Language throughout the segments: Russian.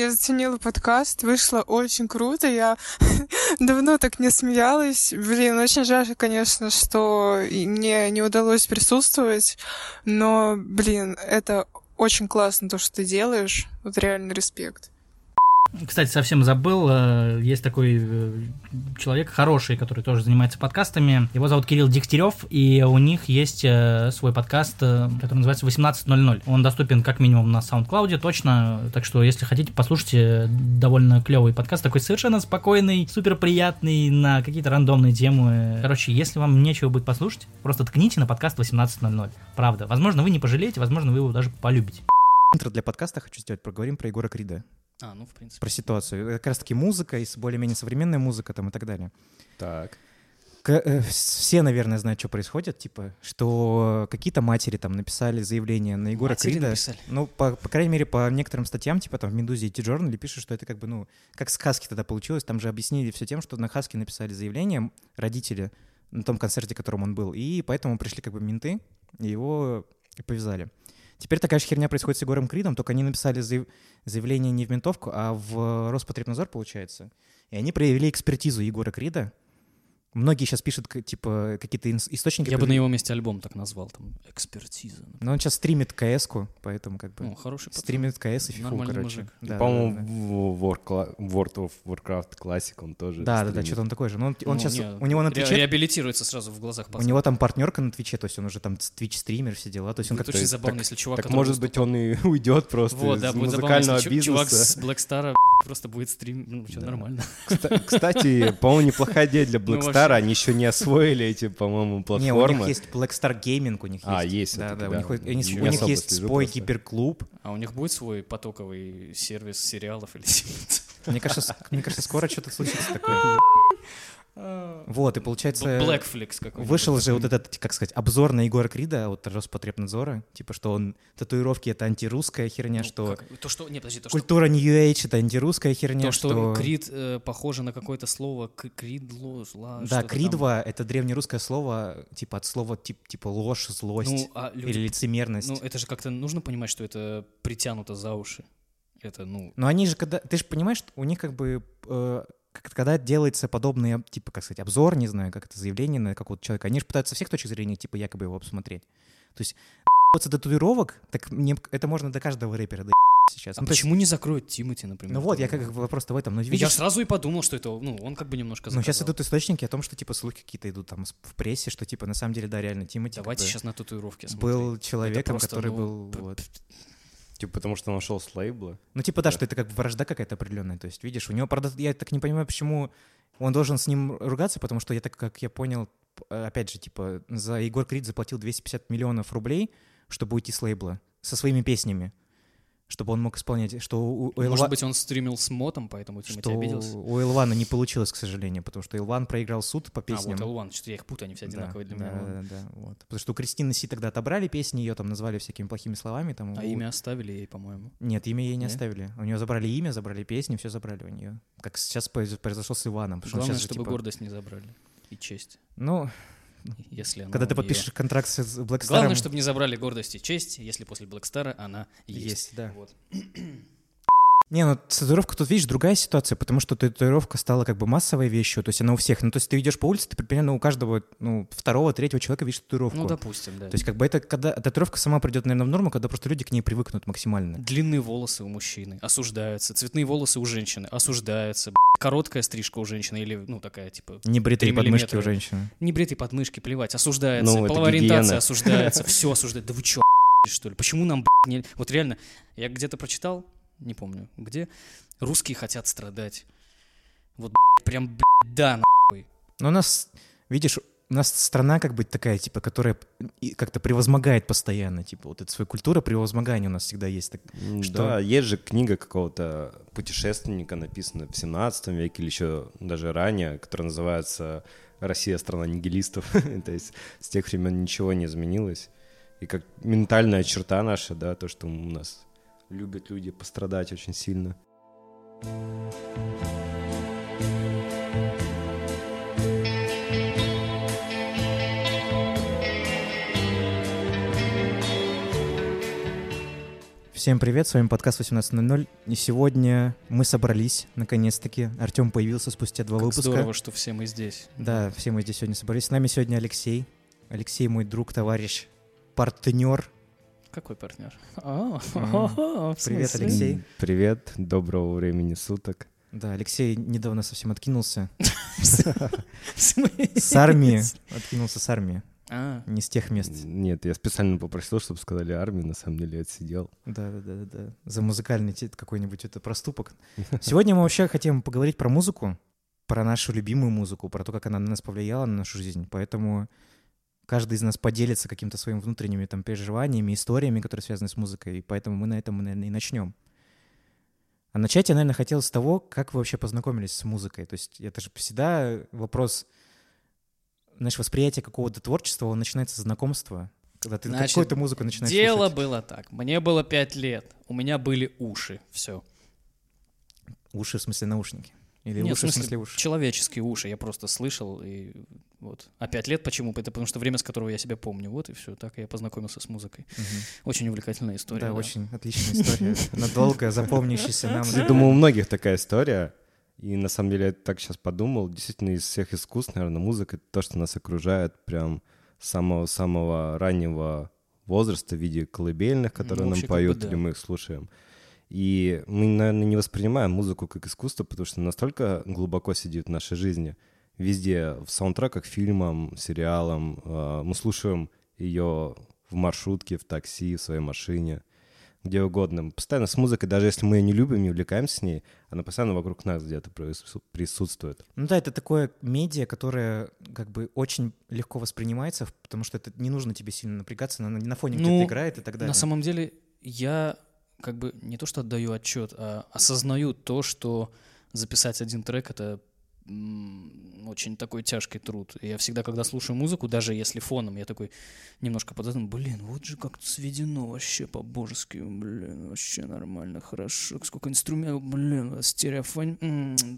Я заценила подкаст, вышло очень круто. Я давно так не смеялась. Блин, очень жаль, конечно, что мне не удалось присутствовать. Но, блин, это очень классно то, что ты делаешь. Вот реально респект. Кстати, совсем забыл, э, есть такой э, человек хороший, который тоже занимается подкастами. Его зовут Кирилл Дегтярев, и у них есть э, свой подкаст, который называется 18.00. Он доступен как минимум на SoundCloud, точно. Так что, если хотите, послушайте довольно клевый подкаст, такой совершенно спокойный, супер приятный, на какие-то рандомные темы. Короче, если вам нечего будет послушать, просто ткните на подкаст 18.00. Правда. Возможно, вы не пожалеете, возможно, вы его даже полюбите. Интро для подкаста хочу сделать. Поговорим про Егора Крида. А, ну, в принципе. Про ситуацию. Это как раз-таки музыка и более-менее современная музыка там и так далее. Так. К, э, все, наверное, знают, что происходит, типа, что какие-то матери там написали заявление на Егора матери Крида. Написали. Ну, по, по крайней мере, по некоторым статьям, типа там в Медузе и T-Journal пишут, что это как бы, ну, как с Хаски тогда получилось. Там же объяснили все тем, что на Хаски написали заявление родители на том концерте, котором он был. И поэтому пришли как бы менты, и его повязали. Теперь такая же херня происходит с Егором Кридом, только они написали заяв... заявление не в ментовку, а в Роспотребнадзор, получается. И они проявили экспертизу Егора Крида, Многие сейчас пишут, типа, какие-то источники. Я бы на его месте альбом так назвал, там, экспертиза. Но ну, он сейчас стримит КС-ку, поэтому как бы... Ну, хороший Стримит КС и фифу, короче. Мужик. Да, По-моему, да, да. в World of Warcraft Classic он тоже Да, да, да, что-то он такой же. Но он, он ну, сейчас, не, у него на Твиче... Реабилитируется сразу в глазах пацана. У него там партнерка на Твиче, то есть он уже там Твич-стример, все дела. То есть он как-то... очень забавно, если чувак... Так может быть он и уйдет просто вот, из музыкального бизнеса. чувак с Blackstar просто будет стрим, ну, что нормально. Кстати, по-моему, неплохая идея для ну, Blackstar, они еще не освоили эти, по-моему, платформы. Не, у них есть Black Star Gaming, у них есть. А, есть. Да, да, да, у них, у них, у них есть свой киберклуб. А у них будет свой потоковый сервис сериалов или Мне кажется, мне кажется, скоро что-то случится такое. Вот, и получается... Blackflix какой Вышел же вот этот, как сказать, обзор на Егора Крида от Роспотребнадзора, типа, что он, татуировки — это антирусская херня, ну, что... Как? То, что... Не, подожди, то, Культура что... New Age — это антирусская херня, то, что... что... Крид э, похоже на какое-то слово кридло, зла, Да, кридва — это древнерусское слово, типа, от слова тип, типа ложь, злость ну, а люди... или лицемерность. Ну, это же как-то нужно понимать, что это притянуто за уши. Это, ну... Но они же, когда... Ты же понимаешь, у них как бы... Э, когда делается подобный, типа, как сказать, обзор, не знаю, как это заявление на какого-то человека, они же пытаются со всех точек зрения, типа, якобы его посмотреть. То есть, до татуировок, так мне, это можно до каждого рэпера до сейчас. А ну, почему есть... не закроют Тимати, например? Ну вот, я как вопрос-то в этом. Ну, видишь... Я сразу и подумал, что это, ну, он как бы немножко заказал. Ну, сейчас идут источники о том, что, типа, слухи какие-то идут там в прессе, что, типа, на самом деле, да, реально, Тимати Давайте сейчас на татуировке Был человеком, просто, который ну, был... Вот, Типа потому что он ушел с лейбла? Ну, типа, да, да, что это как вражда какая-то определенная. То есть, видишь, у него, правда, я так не понимаю, почему он должен с ним ругаться, потому что я так, как я понял, опять же, типа, за Егор Крид заплатил 250 миллионов рублей, чтобы уйти с лейбла со своими песнями чтобы он мог исполнять, что у, у Может быть, он стримил с мотом, поэтому Тимати что обиделся? у Элвана не получилось, к сожалению, потому что Элван проиграл суд по песням. А, вот Элван, что я их путаю, они все одинаковые да, для да, меня. Да, да, да, вот. Потому что у Кристины Си тогда отобрали песни, ее там назвали всякими плохими словами. Там, а у... имя оставили ей, по-моему? Нет, имя ей не Нет? оставили. У нее забрали имя, забрали песни, все забрали у нее. Как сейчас произошло с Иваном. Главное, сейчас чтобы типа... гордость не забрали. И честь. Ну, если Когда ты подпишешь ее... контракт с Blackstar. Главное, чтобы не забрали гордость и честь, если после Blackstar она есть. Есть, да. Вот. Не, ну татуировка тут, видишь, другая ситуация, потому что татуировка стала как бы массовой вещью, то есть она у всех. Ну, то есть ты идешь по улице, ты примерно у каждого, ну, второго, третьего человека видишь татуировку. Ну, допустим, да. То есть как бы это, когда татуировка сама придет, наверное, в норму, когда просто люди к ней привыкнут максимально. Длинные волосы у мужчины осуждаются, цветные волосы у женщины осуждаются, короткая стрижка у женщины или, ну, такая, типа... Небритые подмышки у женщины. Небритые подмышки, плевать, осуждается. Ну, Половая ориентация осуждается, все осуждается. Да вы чё, что ли? Почему нам, не... Вот реально, я где-то прочитал, не помню где, русские хотят страдать. Вот, прям, блядь, да, нахуй. Но у нас, видишь, у нас страна как бы такая, типа, которая как-то превозмогает постоянно, типа, вот эта своя культура превозмогания у нас всегда есть. Так, что... Да, есть же книга какого-то путешественника, написанная в 17 веке или еще даже ранее, которая называется «Россия – страна нигилистов». То есть с тех времен ничего не изменилось. И как ментальная черта наша, да, то, что у нас любят люди пострадать очень сильно. Всем привет, с вами подкаст 18.00. И сегодня мы собрались, наконец-таки. Артем появился спустя два как выпуска. здорово, что все мы здесь. Да, все мы здесь сегодня собрались. С нами сегодня Алексей. Алексей мой друг, товарищ, партнер. Какой партнер? А, Привет? Алексей. Привет, доброго времени суток. Да, Алексей недавно совсем откинулся. С армии. Откинулся с армии. А, Не с тех мест. Нет, я специально попросил, чтобы сказали армии, на самом деле отсидел. Да, да, да, да. За музыкальный какой-нибудь это проступок. Сегодня мы вообще хотим поговорить про музыку, про нашу любимую музыку, про то, как она на нас повлияла, на нашу жизнь. Поэтому каждый из нас поделится каким-то своими внутренними там переживаниями, историями, которые связаны с музыкой. И поэтому мы на этом, наверное, и начнем. А начать я, наверное, хотел с того, как вы вообще познакомились с музыкой. То есть это же всегда вопрос, знаешь, восприятия какого-то творчества, он начинается с знакомства. Когда ты Значит, какую-то музыку начинаешь дело слушать. было так. Мне было пять лет. У меня были уши. Все. Уши, в смысле наушники? Или Нет, уши, в смысле уши? человеческие уши. Я просто слышал и вот. А пять лет почему? Это потому что время, с которого я себя помню. Вот и все. Так я познакомился с музыкой. Мгм. Очень увлекательная история. Да, очень отличная история. Надолго запомнящаяся нам. Я думаю, у многих такая история. И на самом деле я так сейчас подумал. Действительно, из всех искусств, наверное, музыка — это то, что нас окружает прям самого-самого раннего возраста в виде колыбельных, которые Ну, нам вообще, как бы поют, да. или мы их слушаем. И мы, наверное, не воспринимаем музыку как искусство, потому что настолько глубоко сидит в нашей жизни. Везде, в саундтреках, фильмам, сериалам. э, Мы слушаем ее в маршрутке, в такси, в своей машине, где угодно. Постоянно с музыкой, даже если мы ее не любим, не увлекаемся с ней, она постоянно вокруг нас где-то прису- присутствует. Ну да, это такое медиа, которое как бы очень легко воспринимается, потому что это не нужно тебе сильно напрягаться, она на фоне Ну, где-то играет и так далее. На самом деле, я как бы не то что отдаю отчет, а осознаю то, что записать один трек это очень такой тяжкий труд. Я всегда, когда слушаю музыку, даже если фоном, я такой немножко подумаю, блин, вот же как сведено вообще по-божески, блин, вообще нормально, хорошо, сколько инструментов, блин, стереофон,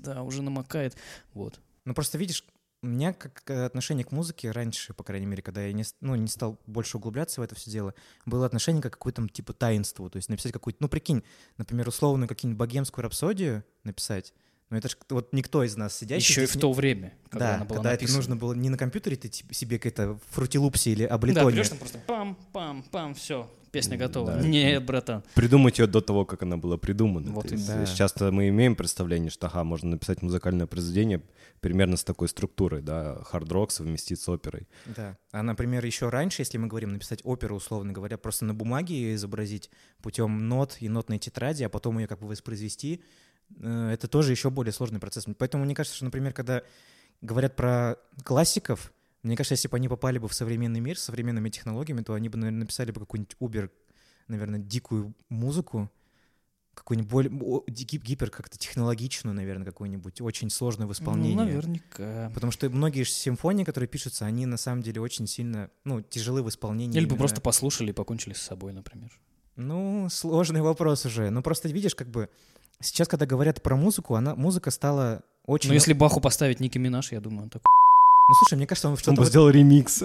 да, уже намокает, вот. Ну просто видишь, у меня как э, отношение к музыке раньше, по крайней мере, когда я не, ну, не стал больше углубляться в это все дело, было отношение к какому-то типа таинству. То есть написать какую-то, ну прикинь, например, условно какую-нибудь богемскую рапсодию написать, ну это ж вот никто из нас сидящих... Еще и в не- то время, когда да, она была когда написана. это нужно было не на компьютере ты себе какая-то фрутилупси или Да, облитоне. берешь там просто пам-пам-пам, все, песня готова. Да. Нет, братан. Придумать ее до того, как она была придумана. Вот То есть, именно. э, Часто мы имеем представление, что ага, можно написать музыкальное произведение примерно с такой структурой, да, хард-рок совместить с оперой. Да. А, например, еще раньше, если мы говорим написать оперу, условно говоря, просто на бумаге ее изобразить путем нот и нотной тетради, а потом ее как бы воспроизвести, это тоже еще более сложный процесс. Поэтому мне кажется, что, например, когда говорят про классиков, мне кажется, если бы они попали бы в современный мир с современными технологиями, то они бы, наверное, написали бы какую-нибудь убер, наверное, дикую музыку, какую-нибудь более, гипер как-то технологичную, наверное, какую-нибудь, очень сложную в исполнении. Ну, наверняка. Потому что многие симфонии, которые пишутся, они на самом деле очень сильно, ну, тяжелы в исполнении. Или бы просто послушали и покончили с собой, например. Ну, сложный вопрос уже. Ну, просто видишь, как бы сейчас, когда говорят про музыку, она, музыка стала очень... Но если Баху поставить Ники Минаж, я думаю, он такой... Ну, слушай, мне кажется, он Он что-то... бы вот- сделал ремикс.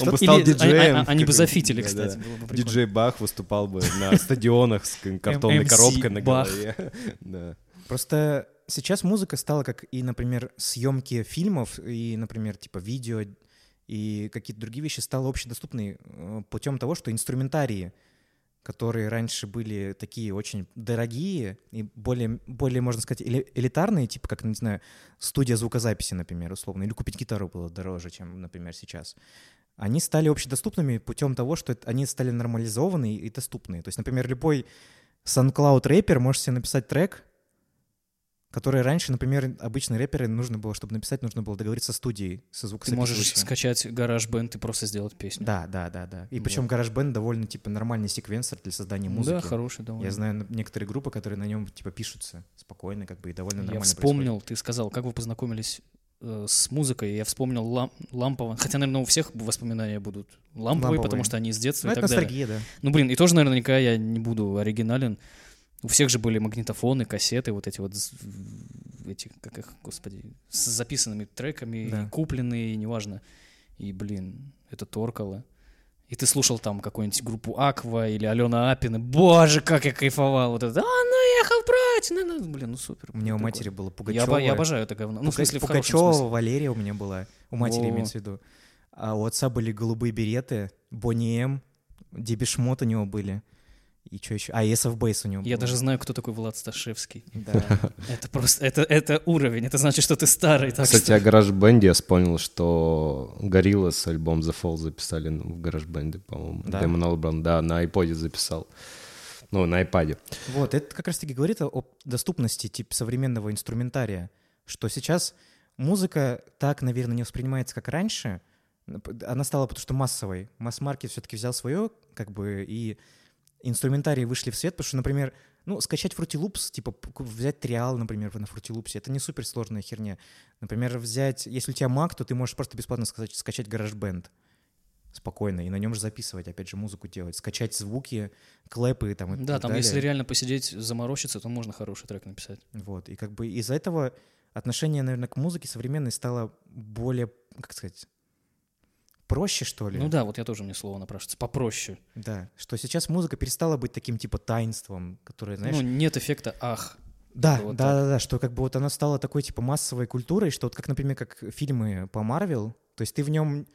Он бы стал диджеем. Они бы зафитили, кстати. бы. Диджей Бах выступал бы на стадионах с картонной коробкой на голове. Да. Просто сейчас музыка стала как и, например, съемки фильмов, и, например, типа видео и какие-то другие вещи стало общедоступной э, путем того, что инструментарии, которые раньше были такие очень дорогие и более, более можно сказать, эли- элитарные, типа как, не знаю, студия звукозаписи, например, условно, или купить гитару было дороже, чем, например, сейчас. Они стали общедоступными путем того, что они стали нормализованные и доступные. То есть, например, любой SoundCloud рэпер может себе написать трек, который раньше, например, обычно рэперы нужно было, чтобы написать, нужно было договориться со студией, со Ты звукозаписывающим. можешь скачать бенд и просто сделать песню. Да, да, да, да. И Вот. причем GarageBand довольно типа нормальный секвенсор для создания музыки. Да, хороший довольно. Я знаю некоторые группы, которые на нем типа пишутся спокойно, как бы и довольно Я нормально. вспомнил, ты сказал, как вы познакомились э, с музыкой. Я вспомнил лам- Лампова. Хотя, наверное, у всех воспоминания будут ламповые, Ламповые. потому что они с детства происходит. Ну, и это так далее. ностальгия, да. Ну, блин, и тоже наверняка я не буду оригинален. У всех же были магнитофоны, кассеты, вот эти вот, эти, как их, господи, с записанными треками, Да. и купленные, и неважно. И, блин, это торкало. и ты слушал там какую-нибудь группу Аква или Алена Апина, боже, как я кайфовал, вот это, а, наехал прочь, ну, ну, блин, ну супер. У меня у матери было Я, Пугачева. обо- я обожаю это говно. Ну, в Пуга- смысле, в Пугачева. Валерия у меня была. У матери Во. имеется в виду. А у отца были голубые береты, Бонни М, Дебишмот у него были. И что еще? А, SF Base у него Я был. даже знаю, кто такой Влад Сташевский. Да. Это просто, это, это уровень, это значит, что ты старый. Так Кстати, что... о гараж бенде я вспомнил, что Гориллас альбом The Fall записали ну, в гараж бенде, по-моему. Да? Дэмон Албран, да, на iPod записал. Ну, на iPad. Вот, это как раз-таки говорит о, о доступности типа современного инструментария, что сейчас музыка так, наверное, не воспринимается, как раньше. Она стала потому что массовой. Масс-маркет все-таки взял свое, как бы, и инструментарии вышли в свет, потому что, например, ну, скачать Fruity Loops, типа взять триал, например, на Fruity Loops, это не суперсложная херня. Например, взять, если у тебя Mac, то ты можешь просто бесплатно сказать, скачать GarageBand спокойно, и на нем же записывать, опять же, музыку делать, скачать звуки, клэпы там и Да, так там, далее. если реально посидеть, заморочиться, то можно хороший трек написать. Вот, и как бы из-за этого отношение, наверное, к музыке современной стало более, как сказать, проще, что ли. Ну да, вот я тоже мне слово напрашивается. Попроще. Да, что сейчас музыка перестала быть таким типа таинством, которое, знаешь... Ну, нет эффекта «ах». да, вот да, так. да, да, что как бы вот она стала такой типа массовой культурой, что вот как, например, как фильмы по Марвел, то есть ты в нем...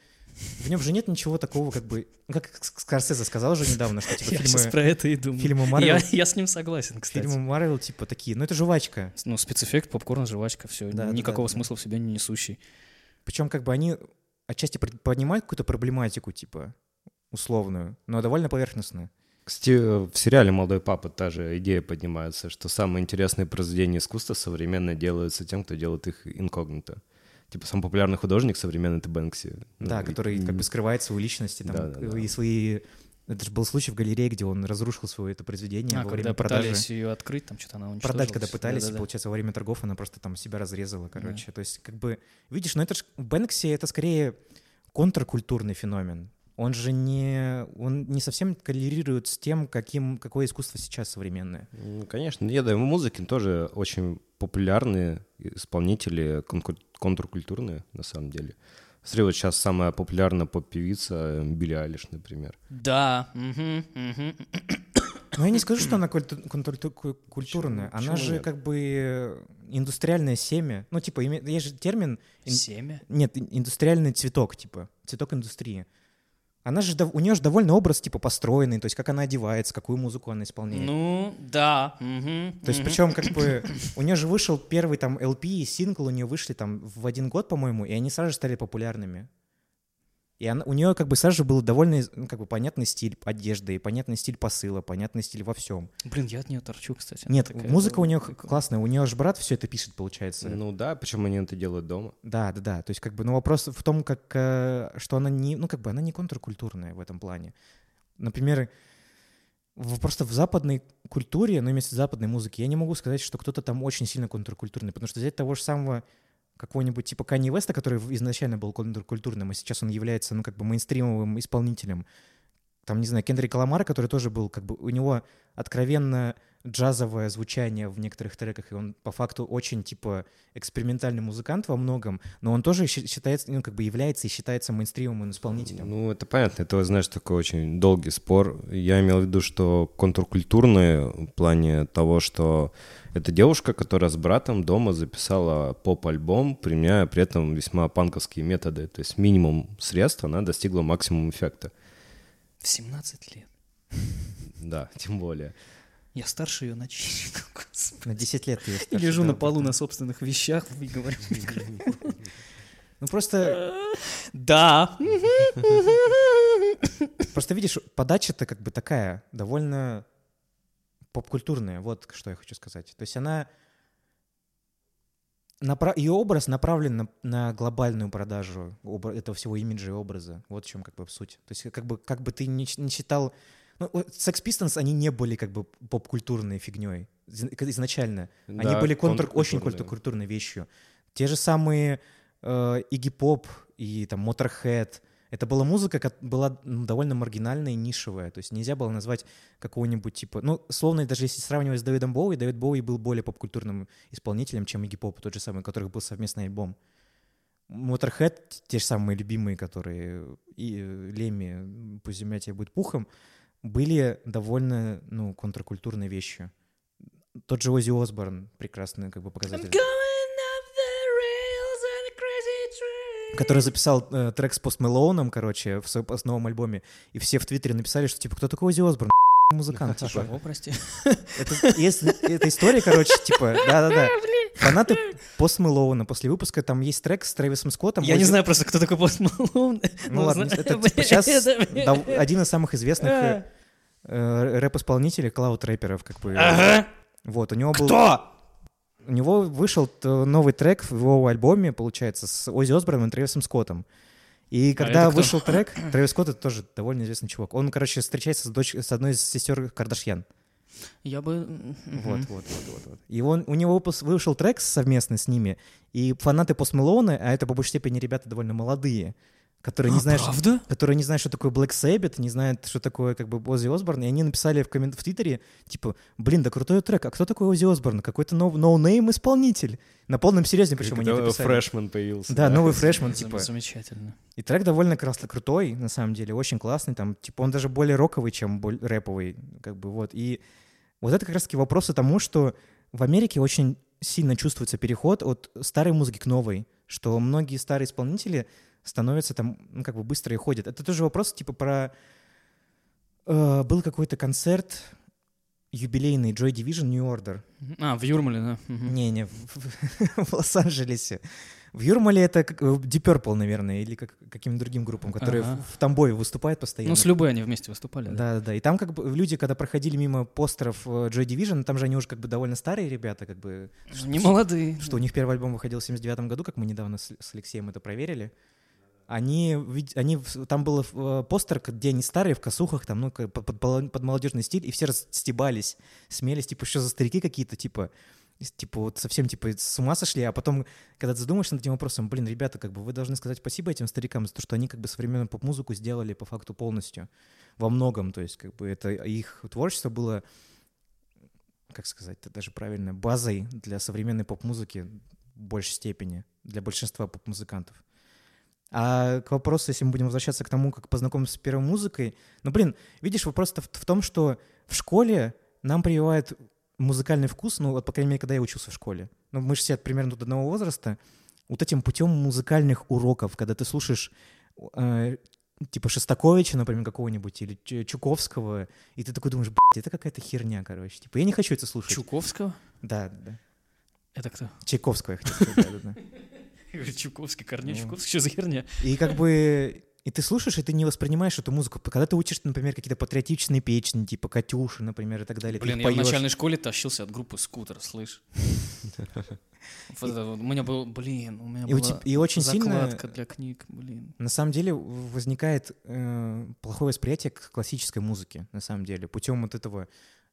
В нем же нет ничего такого, как бы... ну, Как Скорсезе сказал же недавно, что типа Я сейчас фильмы, про это и думаю. фильмы Марвел... Я, я с ним согласен, кстати. Фильмы Марвел типа такие, ну это жвачка. Ну, спецэффект, попкорн, жвачка, все. Да, да, Никакого да, да. смысла в себя не несущий. Причем как бы они отчасти поднимают какую-то проблематику, типа, условную, но довольно поверхностную. Кстати, в сериале «Молодой папа» та же идея поднимается, что самые интересные произведения искусства современные делаются тем, кто делает их инкогнито. Типа самый популярный художник современный — это Бэнкси. Ну, да, и- который как бы скрывает свою личность и, там, Да-да-да. и свои... Это же был случай в галерее, где он разрушил свое это произведение А, во когда время продажи. пытались ее открыть, там что-то она уничтожилась. Продать, когда пытались, и, Да-да-да. получается, во время торгов она просто там себя разрезала, короче. То есть, как бы, видишь, ну это же Бэнкси — это скорее контркультурный феномен. Он же не, он не совсем коррелирует с тем, каким, какое искусство сейчас современное. Ну, конечно. Я да, в музыке тоже очень популярные исполнители, контркультурные, на самом деле. Смотри, вот сейчас самая популярная поп-певица э, Билли Алиш, например. Да. Но я не скажу, что она культу- контркультурная. Почему- Она же как бы э, индустриальное семя. Ну, типа, есть же термин... ин- Семя? Нет, ин- индустриальный цветок, типа, цветок индустрии. Она же, у нее же довольно образ, типа, построенный, то есть как она одевается, какую музыку она исполняет. Ну, да. мгм, То есть, мгм. причем, как бы, у нее же вышел первый там LP и сингл, у нее вышли там в один год, по-моему, и они сразу же стали популярными. И она, у нее как бы сразу же был довольно, ну, как бы, понятный стиль одежды, и понятный стиль посыла, понятный стиль во всем. Блин, я от нее торчу, кстати. Нет, Такая музыка у нее прикольная. классная, у нее же брат все это пишет, получается. Ну да, почему они это делают дома? Да, да, да. То есть, как бы, ну, вопрос в том, как, э, что она не, ну, как бы, она не контркультурная в этом плане. Например, просто в западной культуре, ну, имеется в виду западной музыке, я не могу сказать, что кто-то там очень сильно контркультурный, потому что взять того же самого какого-нибудь типа Канье Веста, который изначально был контркультурным, а сейчас он является, ну, как бы мейнстримовым исполнителем. Там, не знаю, Кендрик Ламар, который тоже был, как бы, у него откровенно джазовое звучание в некоторых треках, и он по факту очень, типа, экспериментальный музыкант во многом, но он тоже считается, ну, как бы является и считается мейнстримовым исполнителем. Ну, это понятно, это, знаешь, такой очень долгий спор. Я имел в виду, что контркультурные в плане того, что это девушка, которая с братом дома записала поп-альбом, применяя при этом весьма панковские методы. То есть минимум средств она достигла максимум эффекта. В 17 лет. Да, тем более. Я старше ее на часик. На 10 лет И старше, лежу да, на полу на собственных вещах и говорю. Ну, просто, Да. просто видишь, подача-то как бы такая, довольно поп-культурная, вот что я хочу сказать. То есть она... Напра... Ее образ направлен на, на глобальную продажу обра- этого всего имиджа и образа. Вот в чем как бы суть. То есть как бы, как бы ты не, не считал... Ну, Sex Pistols, они не были как бы поп-культурной фигней изначально. Они Да, были контр... очень контркультурной вещью. Те же самые э, Игги Поп и там Motorhead. Это была музыка, ко- была ну, довольно маргинальная и нишевая. То есть нельзя было назвать какого-нибудь типа... Ну, словно даже если сравнивать с Дэвидом Боуи, Дэвид Боуи был более поп-культурным исполнителем, чем Игги Поп, тот же самый, у которых был совместный альбом. Motorhead, те же самые любимые, которые и э, Леми, пусть земля тебе будет пухом, были довольно, ну, контркультурной вещью. Тот же Оззи Осборн прекрасный как бы показатель. Который записал э, трек с Пост Мэлоуном, короче, в своем новом альбоме, и все в Твиттере написали, что, типа, кто такой Оззи Осборн? Музыкант, типа. О, прости. Это, есть, это история, короче, типа, да-да-да. Фанаты Пост Мэлоуна после выпуска, там есть трек с Трэвисом Скоттом. Я не знаю просто, кто такой Пост Мэлоун. Ну ладно, это типа, сейчас один из самых известных э, э, рэп-исполнителей, клауд-рэперов, как бы. Ага. Вот, у него был... Кто? У него вышел новый трек в его альбоме, получается, с Оззи Осборном и Трэвисом Скоттом. И когда А это кто? вышел трек, Трэвис Скотт это тоже довольно известный чувак. Он, короче, встречается с, дочь, с одной из сестер Кардашьян. Я бы... Вот, вот, вот, вот, вот. И он, у него вышел трек совместно с ними, и фанаты Пост Мэлоуна, а это по большей степени ребята довольно молодые, которые не знают, что- А, Правда? которые не знают, что такое Black Sabbath, не знают, что такое как бы Оззи Осборн, и они написали в, коммент... в Твиттере, типа, блин, да крутой трек, а кто такой Оззи Осборн? Какой-то нов... no-name исполнитель. На полном серьезе, причем они Когда написали. freshman появился. Да, новый freshman, типа. Замечательно. И трек довольно красно крутой, на самом деле, очень классный, там, типа, он даже более роковый, чем боль- рэповый, как бы, вот. И вот это как раз-таки вопросы тому, что в Америке очень сильно чувствуется переход от старой музыки к новой, что многие старые исполнители становятся там, ну, как бы быстро и ходят. Это тоже вопрос, типа, про... э, был какой-то концерт юбилейный Joy Division New Order. А, в Юрмале, да. Не-не, в, в- в Лос-Анджелесе. В Юрмале это как, э, Deep Purple, наверное, или как, каким-то другим группам, которые Ага. в, в Тамбове выступают постоянно. Ну, с любой они вместе выступали. да. Да, да. И там как бы люди, когда проходили мимо постеров э, Joy Division, там же они уже как бы довольно старые ребята, как бы, Не молодые. что у них первый альбом выходил в 79 году, как мы недавно с, с Алексеем это проверили. Они, они, там был э, постер, где они старые, в косухах, там, ну, под, под моло- под молодежный стиль, и все стебались, смелись, типа, что за старики какие-то, типа, типа, вот совсем, типа, с ума сошли, а потом, когда ты задумаешься над этим вопросом, блин, ребята, как бы, вы должны сказать спасибо этим старикам за то, что они, как бы, современную поп-музыку сделали по факту полностью, во многом, то есть, как бы, это их творчество было, как сказать, это даже правильно, базой для современной поп-музыки в большей степени, для большинства поп-музыкантов. А к вопросу, если мы будем возвращаться к тому, как познакомиться с первой музыкой, ну, блин, видишь, вопрос-то в, в том, что в школе нам прививают музыкальный вкус, ну, вот, по крайней мере, когда я учился в школе. Ну, мы же все примерно до одного возраста. Вот этим путем музыкальных уроков, когда ты слушаешь э, типа Шостаковича, например, какого-нибудь, или Чуковского, и ты такой думаешь, блядь, это какая-то херня, короче. Типа, я не хочу это слушать. Чуковского? Да, да. Это кто? Чайковского я хотел сказать, да, да, Чуковский, Корней Ну. Чуковский, что за херня? И как бы и ты слушаешь, и ты не воспринимаешь эту музыку. Когда ты учишь, например, какие-то патриотичные песни, типа «Катюши», например, и так далее, Блин, я их в поешь. начальной школе тащился от группы «Скутер», слышь? У меня был, блин, у меня была и очень сильно- закладка для книг, блин. На самом деле возникает э, плохое восприятие к классической музыке, на самом деле, путем вот этого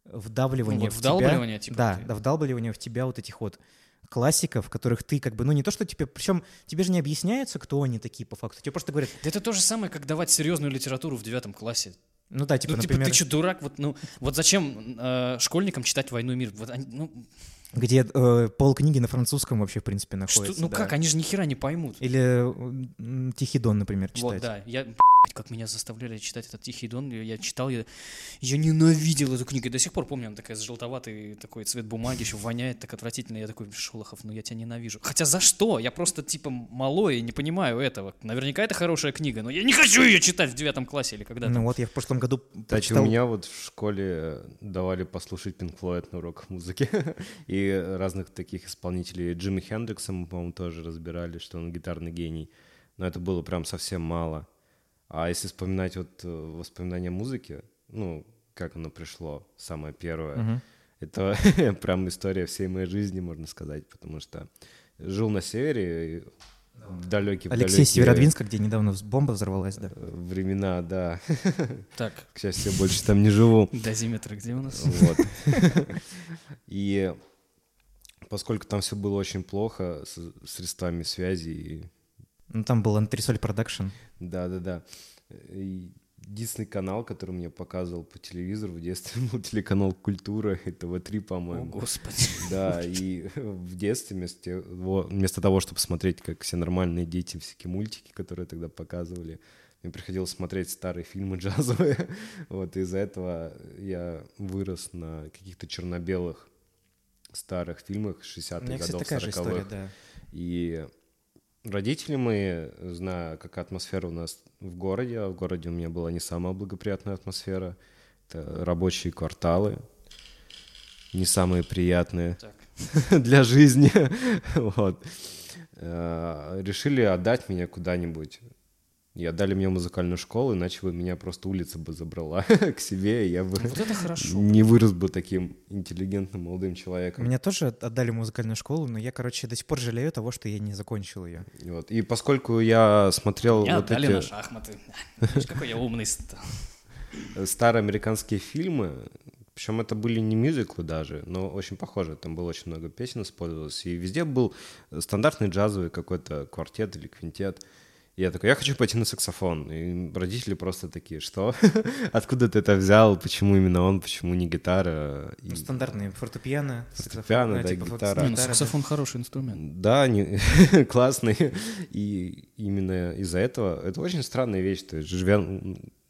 вдавливания Ну, вот в тебя. типа, Да, вдалбливания в тебя вот этих вот классиков, которых ты как бы, ну не то, что тебе, причем тебе же не объясняется, кто они такие по факту, тебе просто говорят, Да это то же самое, как давать серьезную литературу в девятом классе. ну да, типа, ну, типа, например, ты что, дурак? Вот, ну, вот зачем э, школьникам читать «Войну и мир»? Вот они, ну, где э, полкниги на французском вообще, в принципе, что, находятся. ну да. как, они же ни хера не поймут. Или Тихий Дон, например, читать. Вот, да. Я, как меня заставляли читать этот «Тихий дон», я, я читал, я, я ненавидел эту книгу. И до сих пор помню, она такая с желтоватый такой цвет бумаги, еще воняет так отвратительно. Я такой, Шолохов, ну я тебя ненавижу. Хотя за что? Я просто типа малой и не понимаю этого. Наверняка это хорошая книга, но я не хочу ее читать в девятом классе или когда-то. Ну вот я в прошлом году Кстати, у меня вот в школе давали послушать Pink Floyd на уроках музыки. И разных таких исполнителей. Джимми Хендрикса мы, по-моему, тоже разбирали, что он гитарный гений. Но это было прям совсем мало. А если вспоминать вот э, воспоминания музыки, ну, как оно пришло, самое первое, Мгм. это прям история всей моей жизни, можно сказать, потому что жил на севере, и в далекие Алексей Северодвинска, где недавно бомба взорвалась, да. Времена, да. Так, К счастью, я больше там не живу. дозиметр где у нас? Вот. И поскольку там все было очень плохо с средствами связи, и Ну там был Антресоль Production. да-да-да, единственный канал, который мне показывал по телевизору в детстве, был телеканал «Культура», и ТВ-3, О, по-моему. господи. Да, и в детстве вместо того, вместо того, чтобы смотреть, как все нормальные дети, всякие мультики, которые тогда показывали, мне приходилось смотреть старые фильмы джазовые. Вот из-за этого я вырос на каких-то черно-белых старых фильмах У 60-х меня, кстати, годов, такая же история, 40-х. да. И родители мои, зная, какая атмосфера у нас в городе, а в городе у меня была не самая благоприятная атмосфера, это рабочие кварталы, не самые приятные для жизни, вот, Э, решили отдать меня куда-нибудь. И отдали мне музыкальную школу, иначе бы меня просто улица бы забрала к себе, и я бы Вот это хорошо. не вырос бы таким интеллигентным молодым человеком. Меня тоже отдали музыкальную школу, но я, короче, до сих пор жалею того, что я не закончил ее. Вот. И поскольку я смотрел Меня вот отдали на эти шахматы. Видишь, какой я умный стал. старые американские фильмы, причем это были не мюзиклы даже, но очень похоже. Там было очень много песен использовалось. И везде был стандартный джазовый какой-то квартет или квинтет. И я такой, я хочу пойти на саксофон. И родители просто такие, что? Откуда ты это взял? Почему именно он? Почему не гитара? И- Ну, стандартные фортепиано, Фортепиано, саксофон, да, гитара. Не, ну, гитара, да. саксофон хороший инструмент. Да, не, классный. И именно из-за этого это очень странная вещь. То есть, живя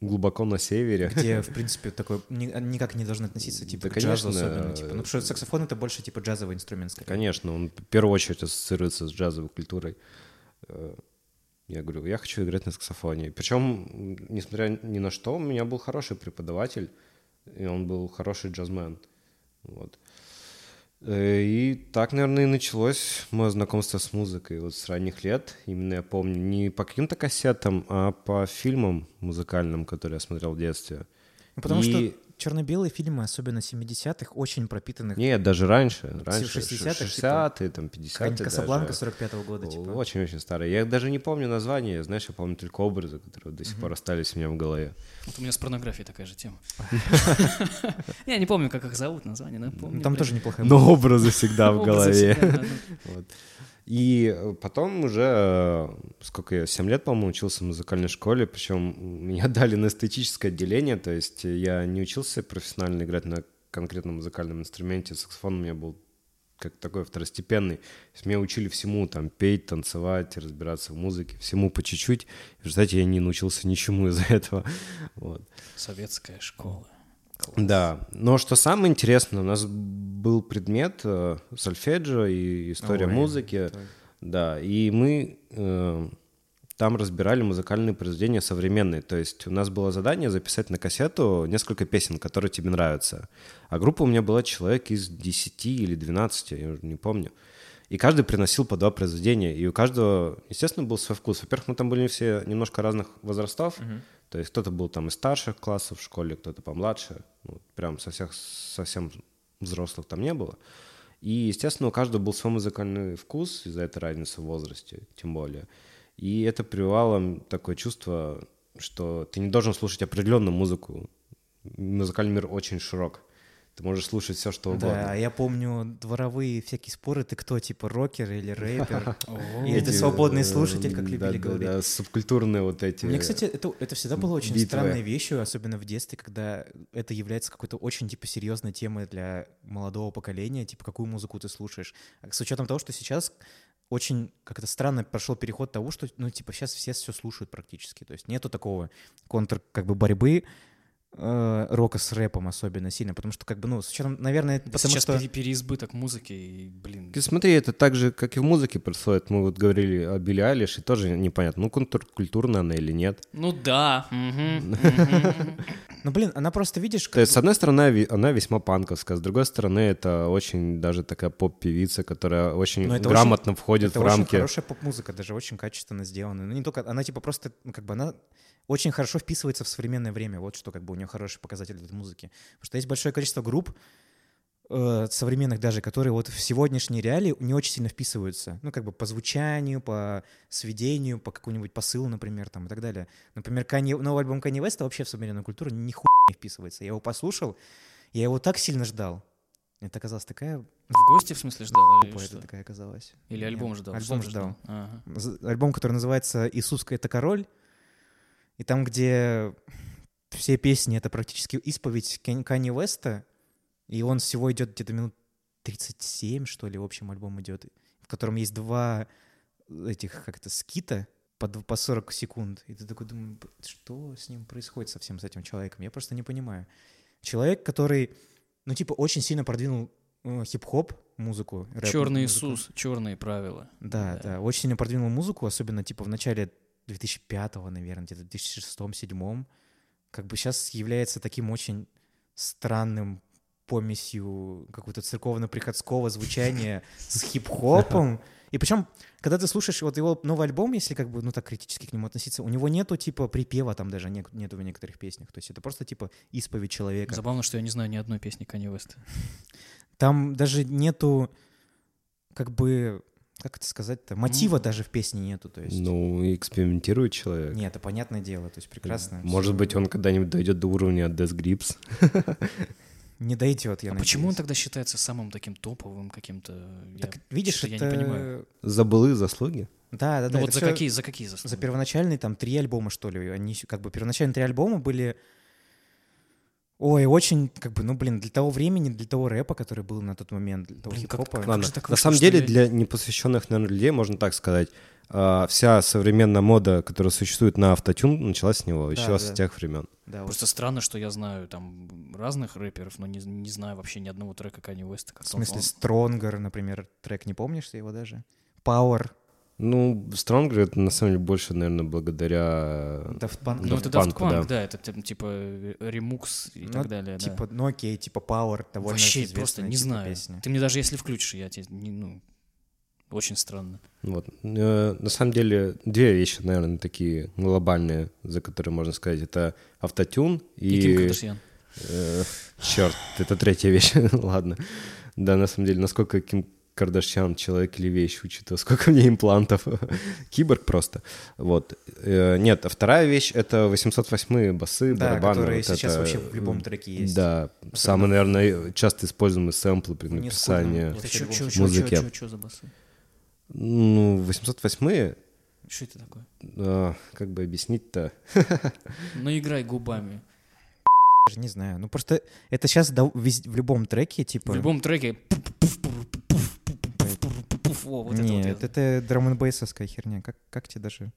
глубоко на севере, где, в принципе, такой ни- никак не должны относиться, типа, Да, к джазу конечно, особенно. Типа. Ну, потому что э, саксофон — это больше, типа, джазовый инструмент, скорее. Конечно, он в первую очередь ассоциируется с джазовой культурой. Я говорю, я хочу играть на саксофоне. Причем, несмотря ни на что, у меня был хороший преподаватель, и он был хороший джазмен. Вот. Э, И так, наверное, и началось мое знакомство с музыкой вот с ранних лет. Именно я помню не по каким-то кассетам, а по фильмам музыкальным, которые я смотрел в детстве. Ну, потому И- что черно-белые фильмы, особенно 70-х, очень пропитанных. Нет, даже раньше. Раньше, 60-х, 60-е, там, 50-е Какая-нибудь Касабланка даже. 45-го года, типа. Очень-очень старые. Я даже не помню название, знаешь, я помню только образы, которые до сих пор остались у меня в голове. Вот у меня с порнографией такая же тема. Я не помню, как их зовут, название, но я помню. Ну, Там тоже неплохая Но образы всегда в голове. И э, потом уже, э, сколько я, 7 лет, по-моему, учился в музыкальной школе, причем меня дали на эстетическое отделение, то есть я не учился профессионально играть на конкретном музыкальном инструменте, саксофон у меня был как такой второстепенный. То есть меня учили всему, там, петь, танцевать, разбираться в музыке, всему по чуть-чуть. В результате я не научился ничему из-за этого. Вот. Советская школа. Да, но что самое интересное, у нас был предмет э, сольфеджио и история Ой, музыки, так. да, и мы э, там разбирали музыкальные произведения современные, то есть у нас было задание записать на кассету несколько песен, которые тебе нравятся, а группа у меня была человек из 10 или 12, я уже не помню, и каждый приносил по два произведения, и у каждого, естественно, был свой вкус. Во-первых, мы там были все немножко разных возрастов, то есть кто-то был там из старших классов в школе, кто-то помладше, ну, прям со всех, совсем взрослых там не было. И, естественно, у каждого был свой музыкальный вкус из-за этой разницы в возрасте, тем более. И это прививало такое чувство, что ты не должен слушать определенную музыку. Музыкальный мир очень широк. Ты можешь слушать все, что угодно. Да, я помню дворовые всякие споры, ты кто, типа рокер или рэпер? И Эти, это свободный слушатель, как любили говорить. Да, субкультурные вот эти. Мне, кстати, это, это всегда было очень странной вещью, особенно в детстве, когда это является какой-то очень, типа, серьезной темой для молодого поколения, типа, какую музыку ты слушаешь. А С учетом того, что сейчас очень как-то странно прошел переход того, что, ну, типа, сейчас все все слушают практически. То есть нету такого контр, как бы, борьбы э, рока с рэпом особенно сильно, потому что, как бы, ну, с учетом, наверное, потому Сейчас что... пере- переизбыток музыки, и, блин, Ты смотри, это так же, как и в музыке происходит. Мы вот говорили о Билли Айлиш, и тоже непонятно, ну, контркультурная она или нет. ну да. Ну, блин, она просто, видишь, То есть, с одной стороны, она весьма панковская, с другой стороны, это очень даже такая поп-певица, которая очень это грамотно входит Это в очень рамки. хорошая поп-музыка, даже очень качественно сделана. Ну, не только, она типа просто, ну, как бы она очень хорошо вписывается в современное время. Вот что как бы у нее хороший показатель этой музыки. Потому что есть большое количество групп, э, современных даже, которые вот в сегодняшней реалии не очень сильно вписываются. Ну, как бы по звучанию, по сведению, по какому-нибудь посылу, например, там и так далее. Например, Kanye, новый альбом Kanye West вообще в современную культуру нихуя не вписывается. Я его послушал, я его так сильно ждал. Это оказалось такая В гости, в смысле, ждал? Или, что? это такая оказалась. Или Нет, альбом ждал? Альбом ждал. Ага. Альбом, который называется «Иисус — это король», и там, где все песни — это практически исповедь Канни Веста, и он всего идет где-то минут 37, что ли, в общем, альбом идет, в котором есть два этих, как-то, скита по, по 40 секунд. И ты такой думаешь, что с ним происходит совсем с этим человеком? Я просто не понимаю. Человек, который, ну, типа, очень сильно продвинул э, хип-хоп, музыку. Черный. Иисус, черные правила. Да, да, да, очень сильно продвинул музыку, особенно, типа, в начале 2005-го, наверное, где-то 2006-2007 как бы сейчас является таким очень странным помесью какого-то церковно-приходского звучания с хип-хопом. И причем, когда ты слушаешь вот его новый альбом, если как бы, ну, так критически к нему относиться, у него нету, типа, припева там даже нет, нету в некоторых песнях. То есть это просто, типа, исповедь человека. Забавно, что я не знаю ни одной песни Kanye West. Там даже нету, как бы, как это сказать-то, мотива mm. даже в песне нету, то есть. Ну, экспериментирует человек. Нет, это понятное дело, то есть прекрасно. Может быть, он когда-нибудь дойдет до уровня Death Grips. Не дойдет, я а почему он тогда считается самым таким топовым каким-то? Так, я, видишь, это... я не понимаю. За былые заслуги? Да, да, ну да. вот за какие, за какие заслуги? За первоначальные там три альбома, что ли. Они как бы первоначальные три альбома были Ой, очень, как бы, ну, блин, для того времени, для того рэпа, который был на тот момент, для того хип-хопа. Ладно, на самом деле, для непосвященных, наверное, людей можно так сказать. Uh, вся современная мода, которая существует на автотюн, началась с него, да, еще да. с тех времен. Да, Просто вот. странно, что я знаю там разных рэперов, но не, не знаю вообще ни одного трека Kanye West. В смысле, он... Stronger, например, трек, не помнишь ты его даже? Power, ну, Stronger это на самом деле больше, наверное, благодаря Daft Punk. Ну, это Daft Punk, да. да, это типа ремукс и ну, так далее. Типа, да. ну окей, типа Power, довольно Вообще просто не типа знаю. Песня. Ты мне даже если включишь, я тебе, не, ну, очень странно. Вот. Э, на самом деле, две вещи, наверное, такие глобальные, за которые можно сказать. Это автотюн и... И Ким Кардашьян. Э, черт, это третья вещь. Ладно. Да, на самом деле, насколько Ким Кардашьян, человек или вещь, учитывая, сколько меня имплантов. Киборг просто. Вот. Э, нет, а вторая вещь — это 808 басы, да, барабаны. которые вот сейчас это, вообще в любом треке есть. Да, это самый, наверное, часто используемый сэмпл при написании музыки. Что за басы? Ну, 808 Что это такое? А, как бы объяснить-то? Ну, играй губами. Не знаю, ну просто это сейчас в любом треке, типа... В любом треке о, вот Нет, это вот это драм н херня. Как, как тебе даже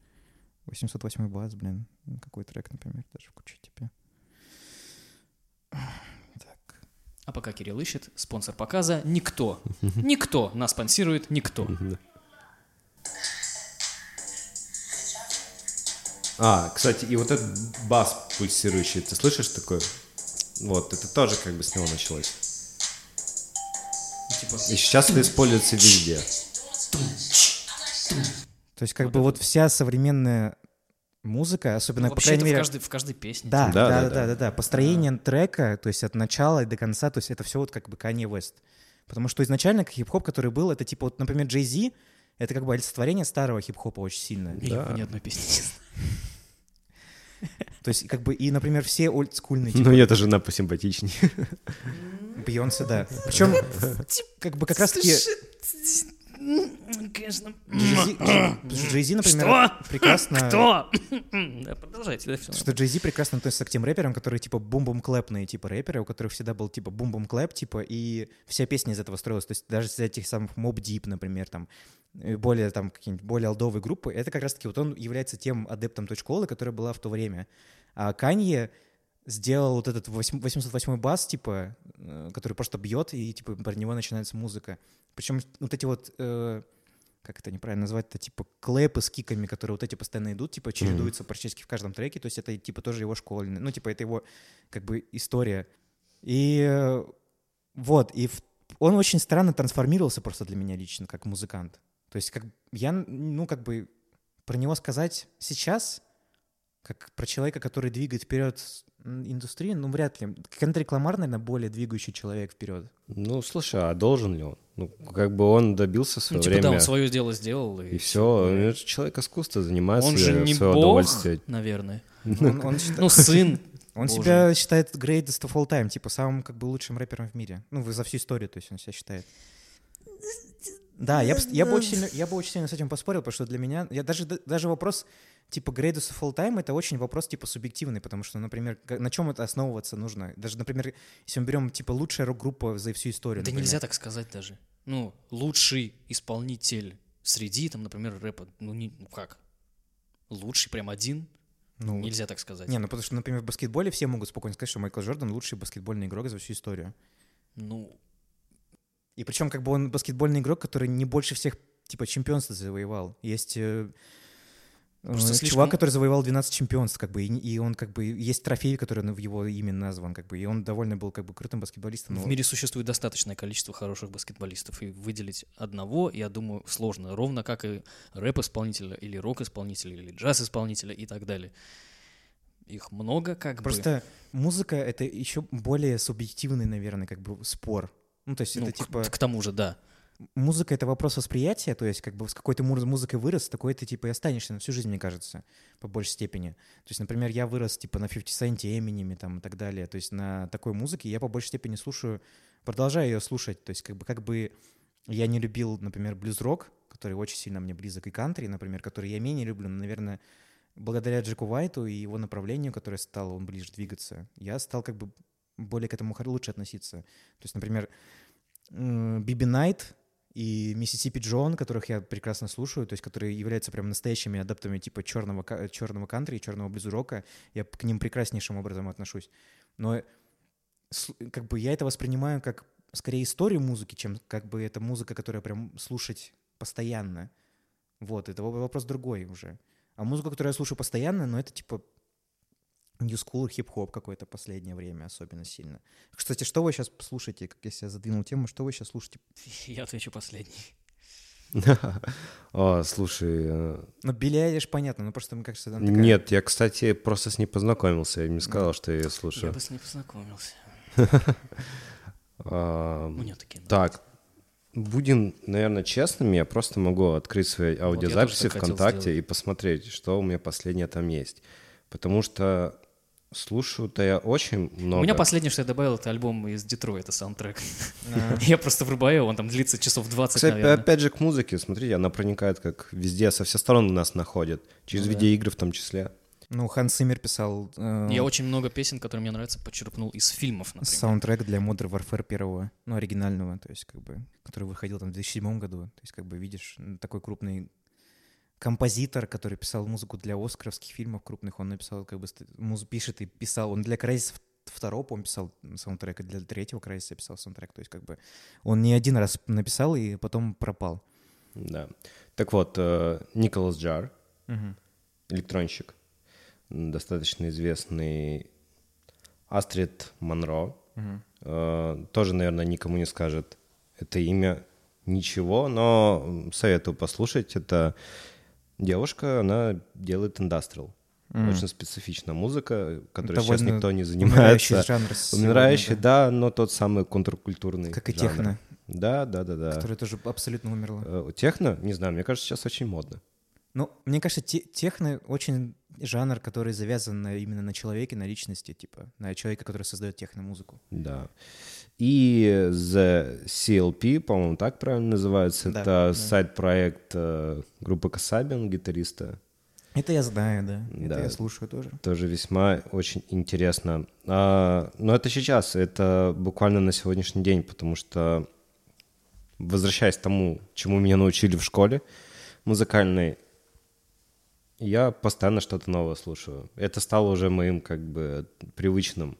808 бас, блин, какой трек, например, даже включить тебе? Так. А пока Кирилл ищет, спонсор показа — никто. Никто нас спонсирует, никто. А, кстати, и вот этот бас пульсирующий, ты слышишь такой? Вот, это тоже как бы с него началось. Типа... И сейчас это используется везде. То есть как вот бы вот вся современная музыка, особенно, ну, по крайней мере... в каждой, в каждой песне. Да, да, да, да, да, да, да. Построение да. трека, то есть от начала и до конца, то есть это все вот как бы Kanye West. Потому что изначально хип-хоп, который был, это типа вот, например, Jay Z, это как бы олицетворение старого хип-хопа очень сильно. Я да. ни одной песни не знаю. То есть, как бы, и, например, все олдскульные... Типа... Ну, это жена посимпатичнее. Бейонсе, да. Причем, как бы, как раз-таки Конечно. Джейзи, например, Что? прекрасно... Кто? Да, продолжайте. Да, все. Что Джейзи прекрасно относится к тем рэперам, которые типа бум-бум клэпные типа рэперы, у которых всегда был типа бум-бум клэп, типа, и вся песня из этого строилась. То есть даже из этих самых Mob Deep, например, там, более там какие-нибудь более алдовые группы, это как раз-таки вот он является тем адептом той школы, которая была в то время. А Канье сделал вот этот 808 бас, типа, э, который просто бьет, и типа про него начинается музыка. Причем вот эти вот, э, как это неправильно назвать, это типа клэпы с киками, которые вот эти постоянно идут, типа чередуются mm-hmm. практически в каждом треке, то есть это типа тоже его школьный, ну типа это его как бы история. И э, вот, и в, он очень странно трансформировался просто для меня лично, как музыкант. То есть как я, ну как бы про него сказать сейчас, как про человека, который двигает вперед индустрию, ну, вряд ли. Кендрик Ламар, наверное, более двигающий человек вперед. Ну, слушай, а должен ли он? Ну, как бы он добился своего ну, типа, время. да, он свое дело сделал. И, и все. Он же человек искусства, занимается Он же не бог, наверное. Он, он считает... Ну, сын. Он Боже. себя считает greatest of all time, типа самым как бы лучшим рэпером в мире. Ну, за всю историю, то есть он себя считает. Да, я, я, бы очень сильно, я бы очень сильно с этим поспорил, потому что для меня, я даже, даже вопрос, типа greatest of all time это очень вопрос типа субъективный, потому что, например, на чем это основываться нужно? Даже, например, если мы берем типа лучшая рок-группа за всю историю. Да например. нельзя так сказать даже. Ну, лучший исполнитель среди, там, например, рэпа, ну, не, ну как? Лучший прям один? Ну, Нельзя так сказать. Не, ну потому что, например, в баскетболе все могут спокойно сказать, что Майкл Джордан лучший баскетбольный игрок за всю историю. Ну, И причем как бы он баскетбольный игрок, который не больше всех типа чемпионств завоевал. Есть э, Просто э, слишком- чувак, который завоевал 12 чемпионств, как бы, и, и он как бы есть трофей, который в его имя назван, как бы, и он довольно был как бы крутым баскетболистом. но- в мире существует достаточное количество хороших баскетболистов, и выделить одного, я думаю, сложно. Ровно как и рэп-исполнителя, или рок-исполнителя, или джаз-исполнителя и так далее. Их много, как бы. Просто музыка — это еще более субъективный, наверное, как бы спор. Ну, то есть Ну, это к- типа... к тому же, да. Музыка — это вопрос восприятия, то есть как бы с какой ты муз- музыкой вырос, такой ты типа и останешься на всю жизнь, мне кажется, по большей степени. То есть, например, я вырос типа на 50 Cent, Eminem там и так далее, то есть на такой музыке я по большей степени слушаю, продолжаю ее слушать, то есть как бы, как бы я не любил, например, блюз-рок, который очень сильно мне близок, и кантри, например, который я менее люблю, но, наверное, благодаря Джеку Уайту и его направлению, которое стало он ближе двигаться, я стал как бы более к этому лучше относиться. То есть, например, Биби Найт и Миссисипи Джон, которых я прекрасно слушаю, то есть которые являются прям настоящими адаптами типа черного, черного кантри черного блюз-рока, я к ним прекраснейшим образом отношусь. Но как бы я это воспринимаю как скорее историю музыки, чем как бы это музыка, которая прям слушать постоянно. Вот, это во- вопрос другой уже. А музыку, которую я слушаю постоянно, ну это типа New School, хип-хоп какое-то последнее время особенно сильно. Кстати, что вы сейчас слушаете, как я себя задвинул тему, что вы сейчас слушаете? Я отвечу последний. О, слушай, э, Ну, Билли Айлиш, понятно, но просто, мне кажется, она такая- нет, я, кстати, просто с ней познакомился, я не сказал, что я ее Я слушаю. бы с ней познакомился. А, У нее такие. Так, будем, наверное, честными, я просто могу открыть свои аудиозаписи ВКонтакте и посмотреть, что у меня последнее там есть. Потому что слушаю-то я очень много. У меня последнее, что я добавил, это альбом из Детройта, саундтрек. Я просто врубаю, он там длится часов 20, Кстати, опять же, к музыке, смотрите, она проникает как везде, со всех сторон нас находит, через Ну видеоигры в том числе. Ну, Ханс Симмер писал э, Я очень много песен, которые мне нравятся, почерпнул из фильмов, например. саундтрек для Modern Warfare первого, ну, оригинального, то есть, как бы, который выходил там в 2007 году. То есть, как бы, видишь, такой крупный композитор, который писал музыку для оскаровских фильмов крупных, он написал, как бы, ст- муз- пишет и писал, он для Crysis второго, по писал саундтрек, и для третьего Crysis а писал саундтрек, то есть, как бы, он не один раз написал и потом пропал. Да. Так вот, э, Николас Джар, Мгм. электронщик, достаточно известный Астрид Монро, э, тоже, наверное, никому не скажет это имя ничего, но советую послушать. Это девушка, она делает индастриал. Мгм. Очень специфичная музыка, которой сейчас Довольно никто не Умирающий занимается. жанр сегодня, Умирающий, да. да, но тот самый контркультурный. Как и жанр. техно, Да, да, да, да. которая тоже абсолютно умерла. Э, Техно, не знаю, мне кажется, сейчас очень модно. Ну, мне кажется, те- техно очень жанр, который завязан именно на человеке, на личности, типа, на человека, который создает техно-музыку. Да. И The CLP, по-моему, так правильно называется. Да, это да. сайт-проект э, группы Касабин, гитариста. Это я знаю, да. Это Да. я слушаю тоже. Тоже весьма очень интересно. А, но это сейчас, это буквально на сегодняшний день, потому что, возвращаясь к тому, чему меня научили в школе музыкальной, я постоянно что-то новое слушаю. Это стало уже моим как бы привычным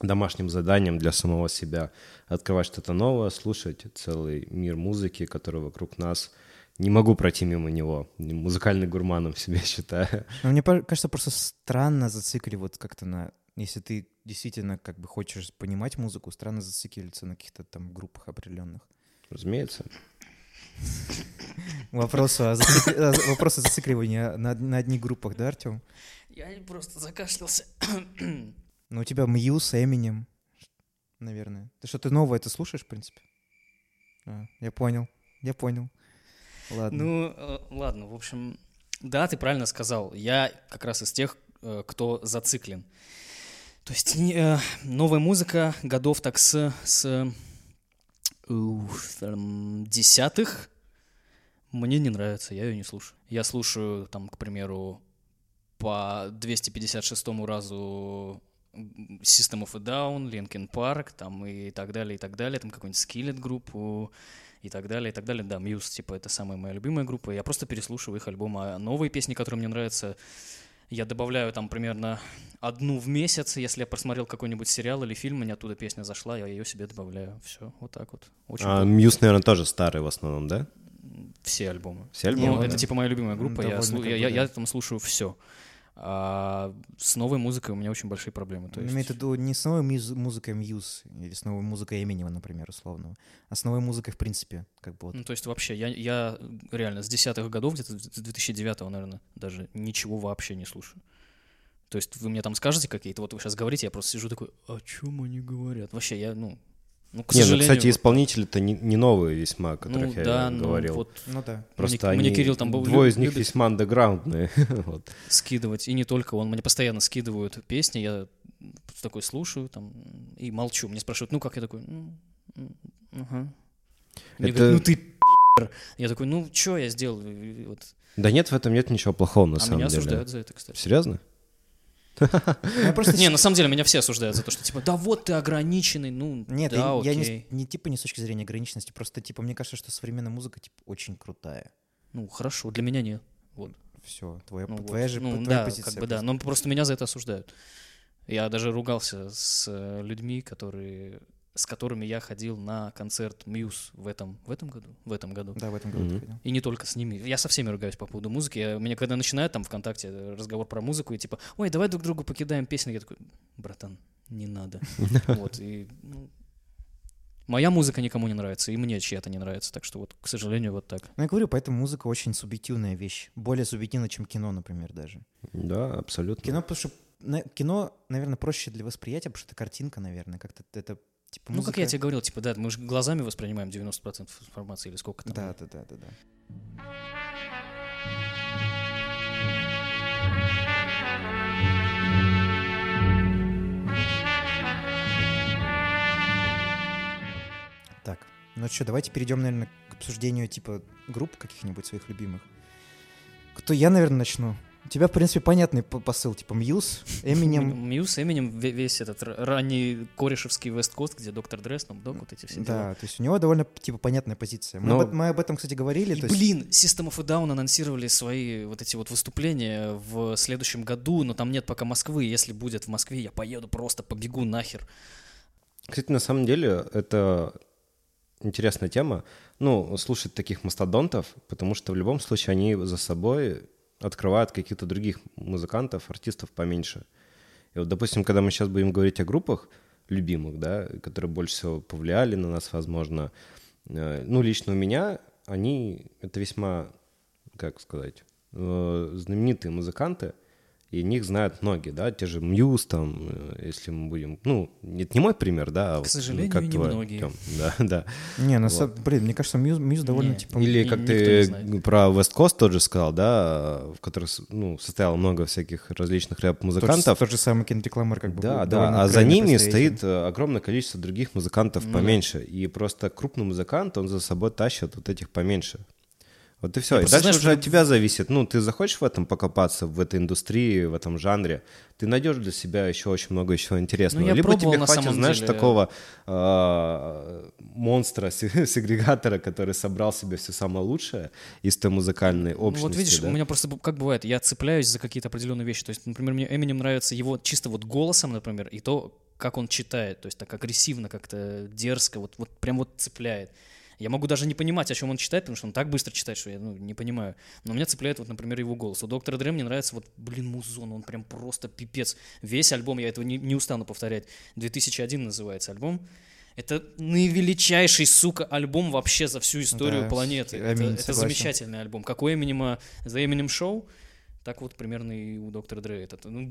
домашним заданием для самого себя. Открывать что-то новое, слушать целый мир музыки, который вокруг нас. Не могу пройти мимо него. Музыкальный гурманом себя считаю. Но мне кажется, просто странно зацикливаться как-то на... Если ты действительно как бы хочешь понимать музыку, странно зацикливаться на каких-то там группах определенных. Разумеется. Вопрос о, зацикли- зацикливании на, на одних группах, да, Артем? Я просто закашлялся. Ну, у тебя Мьюз, Эминем, наверное. Ты что-то новое ты слушаешь, в принципе? А, я понял, я понял. Ладно. Ну, э, ладно, в общем, да, ты правильно сказал. Я как раз из тех, э, кто зациклен. То есть э, новая музыка годов так с, с там, десятых мне не нравится, я ее не слушаю. Я слушаю, там, к примеру, по 256 разу System of a Down, Linkin Park, там и так далее, и так далее, там какой-нибудь Skillet группу и так далее, и так далее. Да, Muse, типа, это самая моя любимая группа. Я просто переслушиваю их альбомы. А новые песни, которые мне нравятся, я добавляю там примерно одну в месяц. Если я просмотрел какой-нибудь сериал или фильм, мне оттуда песня зашла, я ее себе добавляю. Все, вот так вот. Очень а Мьюз, наверное, тоже старый в основном, да? Все альбомы. Все альбомы? Ну, да. это типа моя любимая группа. Я, я, я, я там слушаю все. А с новой музыкой у меня очень большие проблемы. То есть... Имеет в виду не с новой муз- музыкой Мьюз или с новой музыкой Эминема, например, условно, а с новой музыкой в принципе. Как бы вот. Ну, то есть вообще, я, я реально с десятых годов, где-то с 2009, наверное, даже ничего вообще не слушаю. То есть вы мне там скажете какие-то, вот вы сейчас говорите, я просто сижу такой, о чем они говорят? Вообще, я, ну, ну, к не, сожалению... ну, кстати, исполнители-то не, не новые весьма, о которых ну, я да, говорил. Ну, вот ну да. Просто мне, они, мне Кирилл там был двое из них любит весьма андеграундные. вот. скидывать, и не только он, мне постоянно скидывают песни, я такой слушаю там и молчу. Мне спрашивают, ну как? Я такой, ну, ага. Мне Это- говорят, ну ты Я такой, ну что я сделал? Вот. Да нет, в этом нет ничего плохого, на А самом меня деле. осуждают за это, кстати. Серьезно? Я просто Не, на самом деле меня все осуждают за то, что типа, да вот ты ограниченный, ну, Нет, да, я, не, не типа не с точки зрения ограниченности, просто типа мне кажется, что современная музыка типа очень крутая. Ну, хорошо, для меня нет. Вот. Все, твоя, Ну, твоя вот. же ну, твоя да, позиция. как бы да, но просто меня за это осуждают. Я даже ругался с э, людьми, которые с которыми я ходил на концерт Мьюз в этом, в этом году, в этом году. Да, в этом году. Ходил. И не только с ними. Я со всеми ругаюсь по поводу музыки. Я, меня когда начинают там ВКонтакте разговор про музыку, и типа, ой, давай друг другу покидаем песни, я такой, братан, не надо. Вот, и ну, моя музыка никому не нравится, и мне чья-то не нравится. Так что вот, к сожалению, вот так. Ну, я говорю, поэтому музыка очень субъективная вещь. Более субъективна, чем кино, например, даже. Да, абсолютно. Кино, потому что на- кино, наверное, проще для восприятия, потому что это картинка, наверное, как-то это типа Ну, как я тебе говорил, типа, да, мы же глазами воспринимаем 90% информации или сколько там. Да, да, да, да, да. Так, ну что, давайте перейдем, наверное, к обсуждению типа групп каких-нибудь своих любимых. Кто я, наверное, начну. У тебя, в принципе, понятный посыл, типа Muse, Эминем. Muse, Эминем, ве- весь этот ранний корешевский West Coast, где доктор Дре с Snoop Dogg, вот эти все. Да, то есть у него довольно, типа, понятная позиция. Мы, Но- об, мы об этом, кстати, говорили. И, блин, System of a Down анонсировали свои вот эти вот выступления в следующем году, но там нет пока Москвы. Если будет в Москве, я поеду просто побегу нахер. Кстати, на самом деле, это интересная тема. Ну, слушать таких мастодонтов, потому что в любом случае они за собой открывают каких-то других музыкантов, артистов поменьше. И вот, допустим, когда мы сейчас будем говорить о группах любимых, да, которые больше всего повлияли на нас, возможно, э, ну, лично у меня они, это весьма, как сказать, э, знаменитые музыканты, и них знают многие, да, те же Мьюз, там, э, если мы будем, ну, это не мой пример, да, а К вот, сожалению, как не твой, многие. Тём, да, да. Не, на Вот. самом блин, мне кажется, Muse, Muse довольно, Не. типа... Или как ты про West Coast тоже сказал, да, в которых ну, состояло много всяких различных тот же- рэп-музыкантов. Тот же самый Кендрик Ламар, как бы. Да, да, а за ними стоит э, огромное количество других музыкантов Ну да. поменьше. И просто крупный музыкант, он за собой тащит вот этих поменьше. Вот и все. Я И просто дальше знаю, уже от тебя зависит. Ну, ты захочешь в этом покопаться, в этой индустрии, в этом жанре, ты найдешь для себя еще очень много еще интересного. Ну, я Либо пробовал тебе хватит, знаешь, деле. такого э, монстра, се- сегрегатора, который собрал себе все самое лучшее из той музыкальной Ну, общности. вот видишь, да. у меня просто как бывает, я цепляюсь за какие-то определенные вещи. То есть, например, мне Эминем нравится его чисто вот голосом, например, и то, как он читает, то есть так агрессивно, как-то дерзко, вот, вот прям вот цепляет. Я могу даже не понимать, о чем он читает, потому что он так быстро читает, что я ну, не понимаю. Но меня цепляет, вот, например, его голос. У доктора Дре мне нравится, вот, блин, музон, он прям просто пипец. Весь альбом, я этого не, не устану повторять. 2001 называется альбом. Это наивеличайший, сука, альбом вообще за всю историю Да, планеты. Это, аминь, это согласен. замечательный альбом. Какой Эминема The Eminem Show, так вот примерно и у доктора Дре. Это, ну,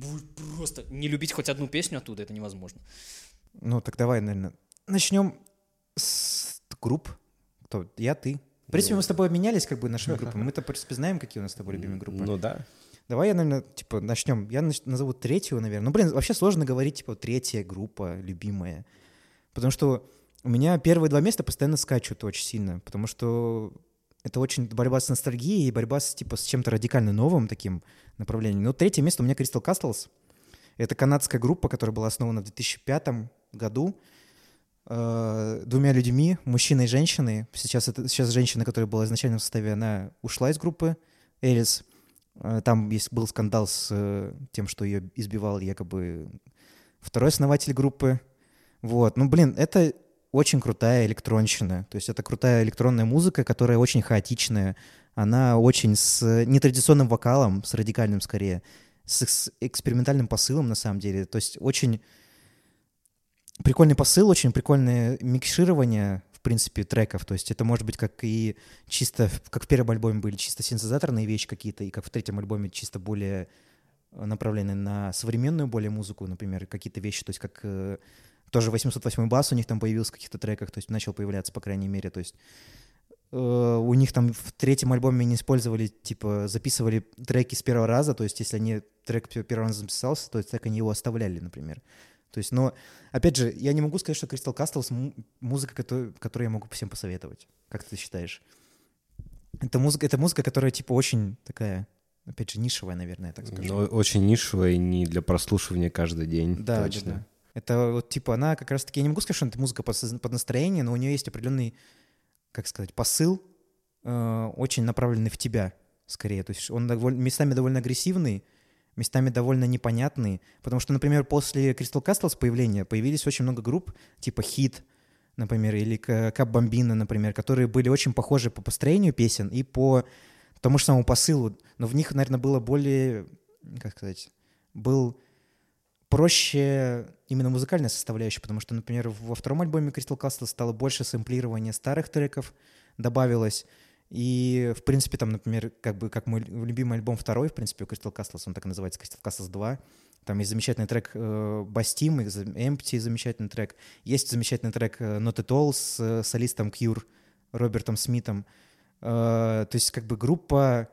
просто не любить хоть одну песню оттуда, это невозможно. Ну, так давай, наверное, начнем с групп. Кто? Я, ты. В принципе, мы с тобой обменялись как бы нашими группами. Мы-то, в принципе, знаем, какие у нас с тобой любимые группы. Ну да. Давай я, наверное, типа, начнем. Я назову третью, наверное. Ну, блин, вообще сложно говорить, типа, третья группа любимая. Потому что у меня первые два места постоянно скачут очень сильно. Потому что Это очень борьба с ностальгией и борьба с, типа, с чем-то радикально новым таким направлением. Но третье место у меня Crystal Castles. Это канадская группа, которая была основана в 2005 году э, двумя людьми, мужчиной и женщиной. Сейчас, это, сейчас женщина, которая была изначально в составе, она ушла из группы, Элис. Э, там есть, был скандал с э, тем, что ее избивал якобы второй основатель группы. Вот. Ну, блин, это очень крутая электронщина. То есть это крутая электронная музыка, которая очень хаотичная. Она очень с нетрадиционным вокалом, с радикальным скорее, с экспериментальным посылом на самом деле. То есть очень прикольный посыл, очень прикольное микширование, в принципе, треков. То есть это может быть как и чисто, как в первом альбоме были чисто синтезаторные вещи какие-то, и как в третьем альбоме чисто более направленные на современную более музыку, например, какие-то вещи, то есть как э, тоже 808 бас у них там появился в каких-то треках, то есть начал появляться, по крайней мере, то есть э, у них там в третьем альбоме не использовали, типа, записывали треки с первого раза, то есть если они трек первый раз записался, то есть так они его оставляли, например. То есть, но, опять же, я не могу сказать, что Crystal Castles — музыка, которую, которую я могу всем посоветовать. Как ты считаешь? Это музыка, это музыка, которая, типа, очень такая, опять же, нишевая, наверное, так скажу. Но очень нишевая и не для прослушивания каждый день, да, точно. Да, да. Это вот, типа, она как раз-таки, я не могу сказать, что это музыка под, под настроение, но у нее есть определенный, как сказать, посыл, э, очень направленный в тебя, скорее. То есть он довольно, местами довольно агрессивный, местами довольно непонятный, потому что, например, после Crystal Castles появления появились очень много групп, типа Hit, например, или Кап Бомбина, например, которые были очень похожи по построению песен и по тому же самому посылу, но в них, наверное, было более, как сказать, был проще именно музыкальная составляющая, потому что, например, во втором альбоме Crystal Castle стало больше сэмплирования старых треков, добавилось, и, в принципе, там, например, как бы, как мой любимый альбом второй, в принципе, Crystal Castles, он так и называется, Crystal Castles 2, там есть замечательный трек э, Бастим, Empty замечательный трек, есть замечательный трек э, Not At All с э, солистом Cure Робертом Смитом. Э, то есть как бы группа,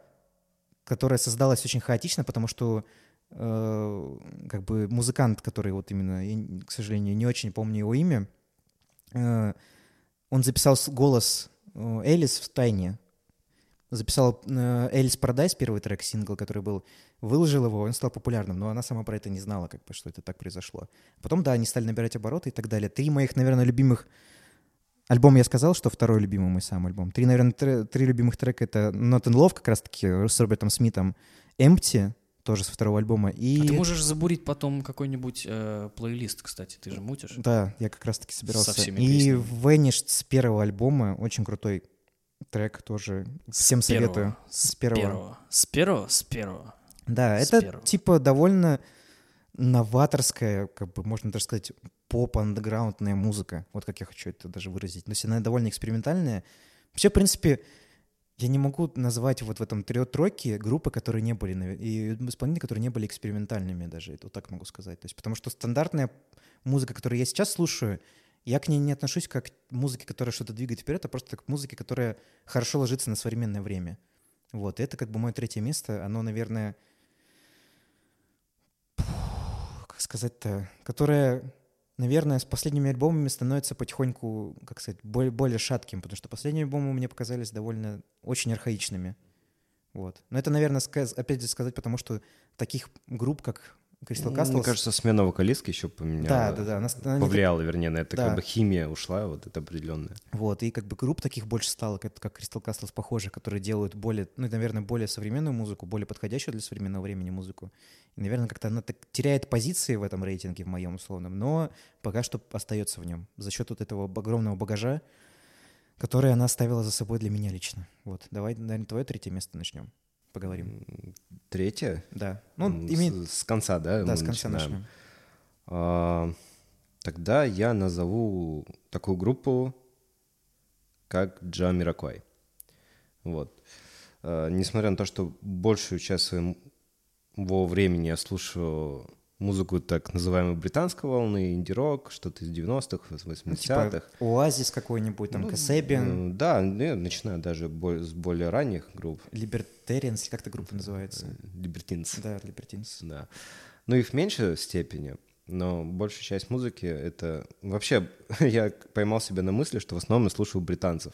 которая создалась очень хаотично, потому что э, как бы музыкант, который вот именно, я, к сожалению, не очень помню его имя, э, он записал голос э, Элис в тайне, записал э, Элис Парадайз, первый трек, сингл, который был, выложил его, он стал популярным, но она сама про это не знала, как бы, что это так произошло. Потом, да, они стали набирать обороты и так далее. Три моих, наверное, любимых Альбом я сказал, что второй любимый мой сам альбом. Три, наверное, три, три любимых трека — это Not in Love, как раз-таки с Робертом Смитом, Empty, тоже со второго альбома. И... А ты можешь забурить потом какой-нибудь э, плейлист, кстати, ты же мутишь. Да, я как раз-таки собирался. Со всеми и песнями. Vanished с первого альбома, очень крутой трек тоже. Всем С первого. советую. С первого. С первого? С первого. Да, С это первого. типа довольно новаторская, как бы можно даже сказать, поп-андеграундная музыка. Вот как я хочу это даже выразить. То есть она довольно экспериментальная. Вообще, в принципе, я не могу назвать вот в этом троке группы, которые не были, и исполнители, которые не были экспериментальными даже, это вот так могу сказать. То есть, потому что стандартная музыка, которую я сейчас слушаю, я к ней не отношусь как к музыке, которая что-то двигает вперед, а просто как к музыке, которая хорошо ложится на современное время. Вот, и это как бы мое третье место, оно, наверное, как сказать-то, которое, наверное, с последними альбомами становится потихоньку, как сказать, более, более шатким, потому что последние альбомы мне показались довольно очень архаичными. Вот. Но это, наверное, сказ- опять же сказать, потому что таких групп, как Crystal Castles... Мне кажется, смена вокалистки еще поменяла. Да, да, да. она- она не Повлияла, вернее, на это Да. как бы химия ушла, вот это определенная. Вот, и как бы групп таких больше стало, как, как Crystal Castles похожих, которые делают более, ну, наверное, более современную музыку, более подходящую для современного времени музыку. И, наверное, как-то она так теряет позиции в этом рейтинге, в моем условном, но пока что остается в нем за счет вот этого огромного багажа, который она оставила за собой для меня лично. Вот, давай, наверное, твое третье место начнем. Поговорим. М, Третье? Да. Ну, имеет... с, с конца, да? Да, с конца начинаем? начнем. А, тогда я назову такую группу, как Джа Мираквай. Вот. А, несмотря на то, что большую часть своего времени я слушаю музыку так называемой британской волны, инди-рок, что-то из 90-х, Ну, 80-х. типа Оазис какой-нибудь, там, Ну, Касебиан, э, Да, я начинаю даже с более ранних групп. Libertarians, как эта группа называется? Libertines. Да, Libertines. Да. Ну, их в меньшей степени, но большая часть музыки — это... Вообще, я поймал себя на мысли, что в основном я слушаю британцев.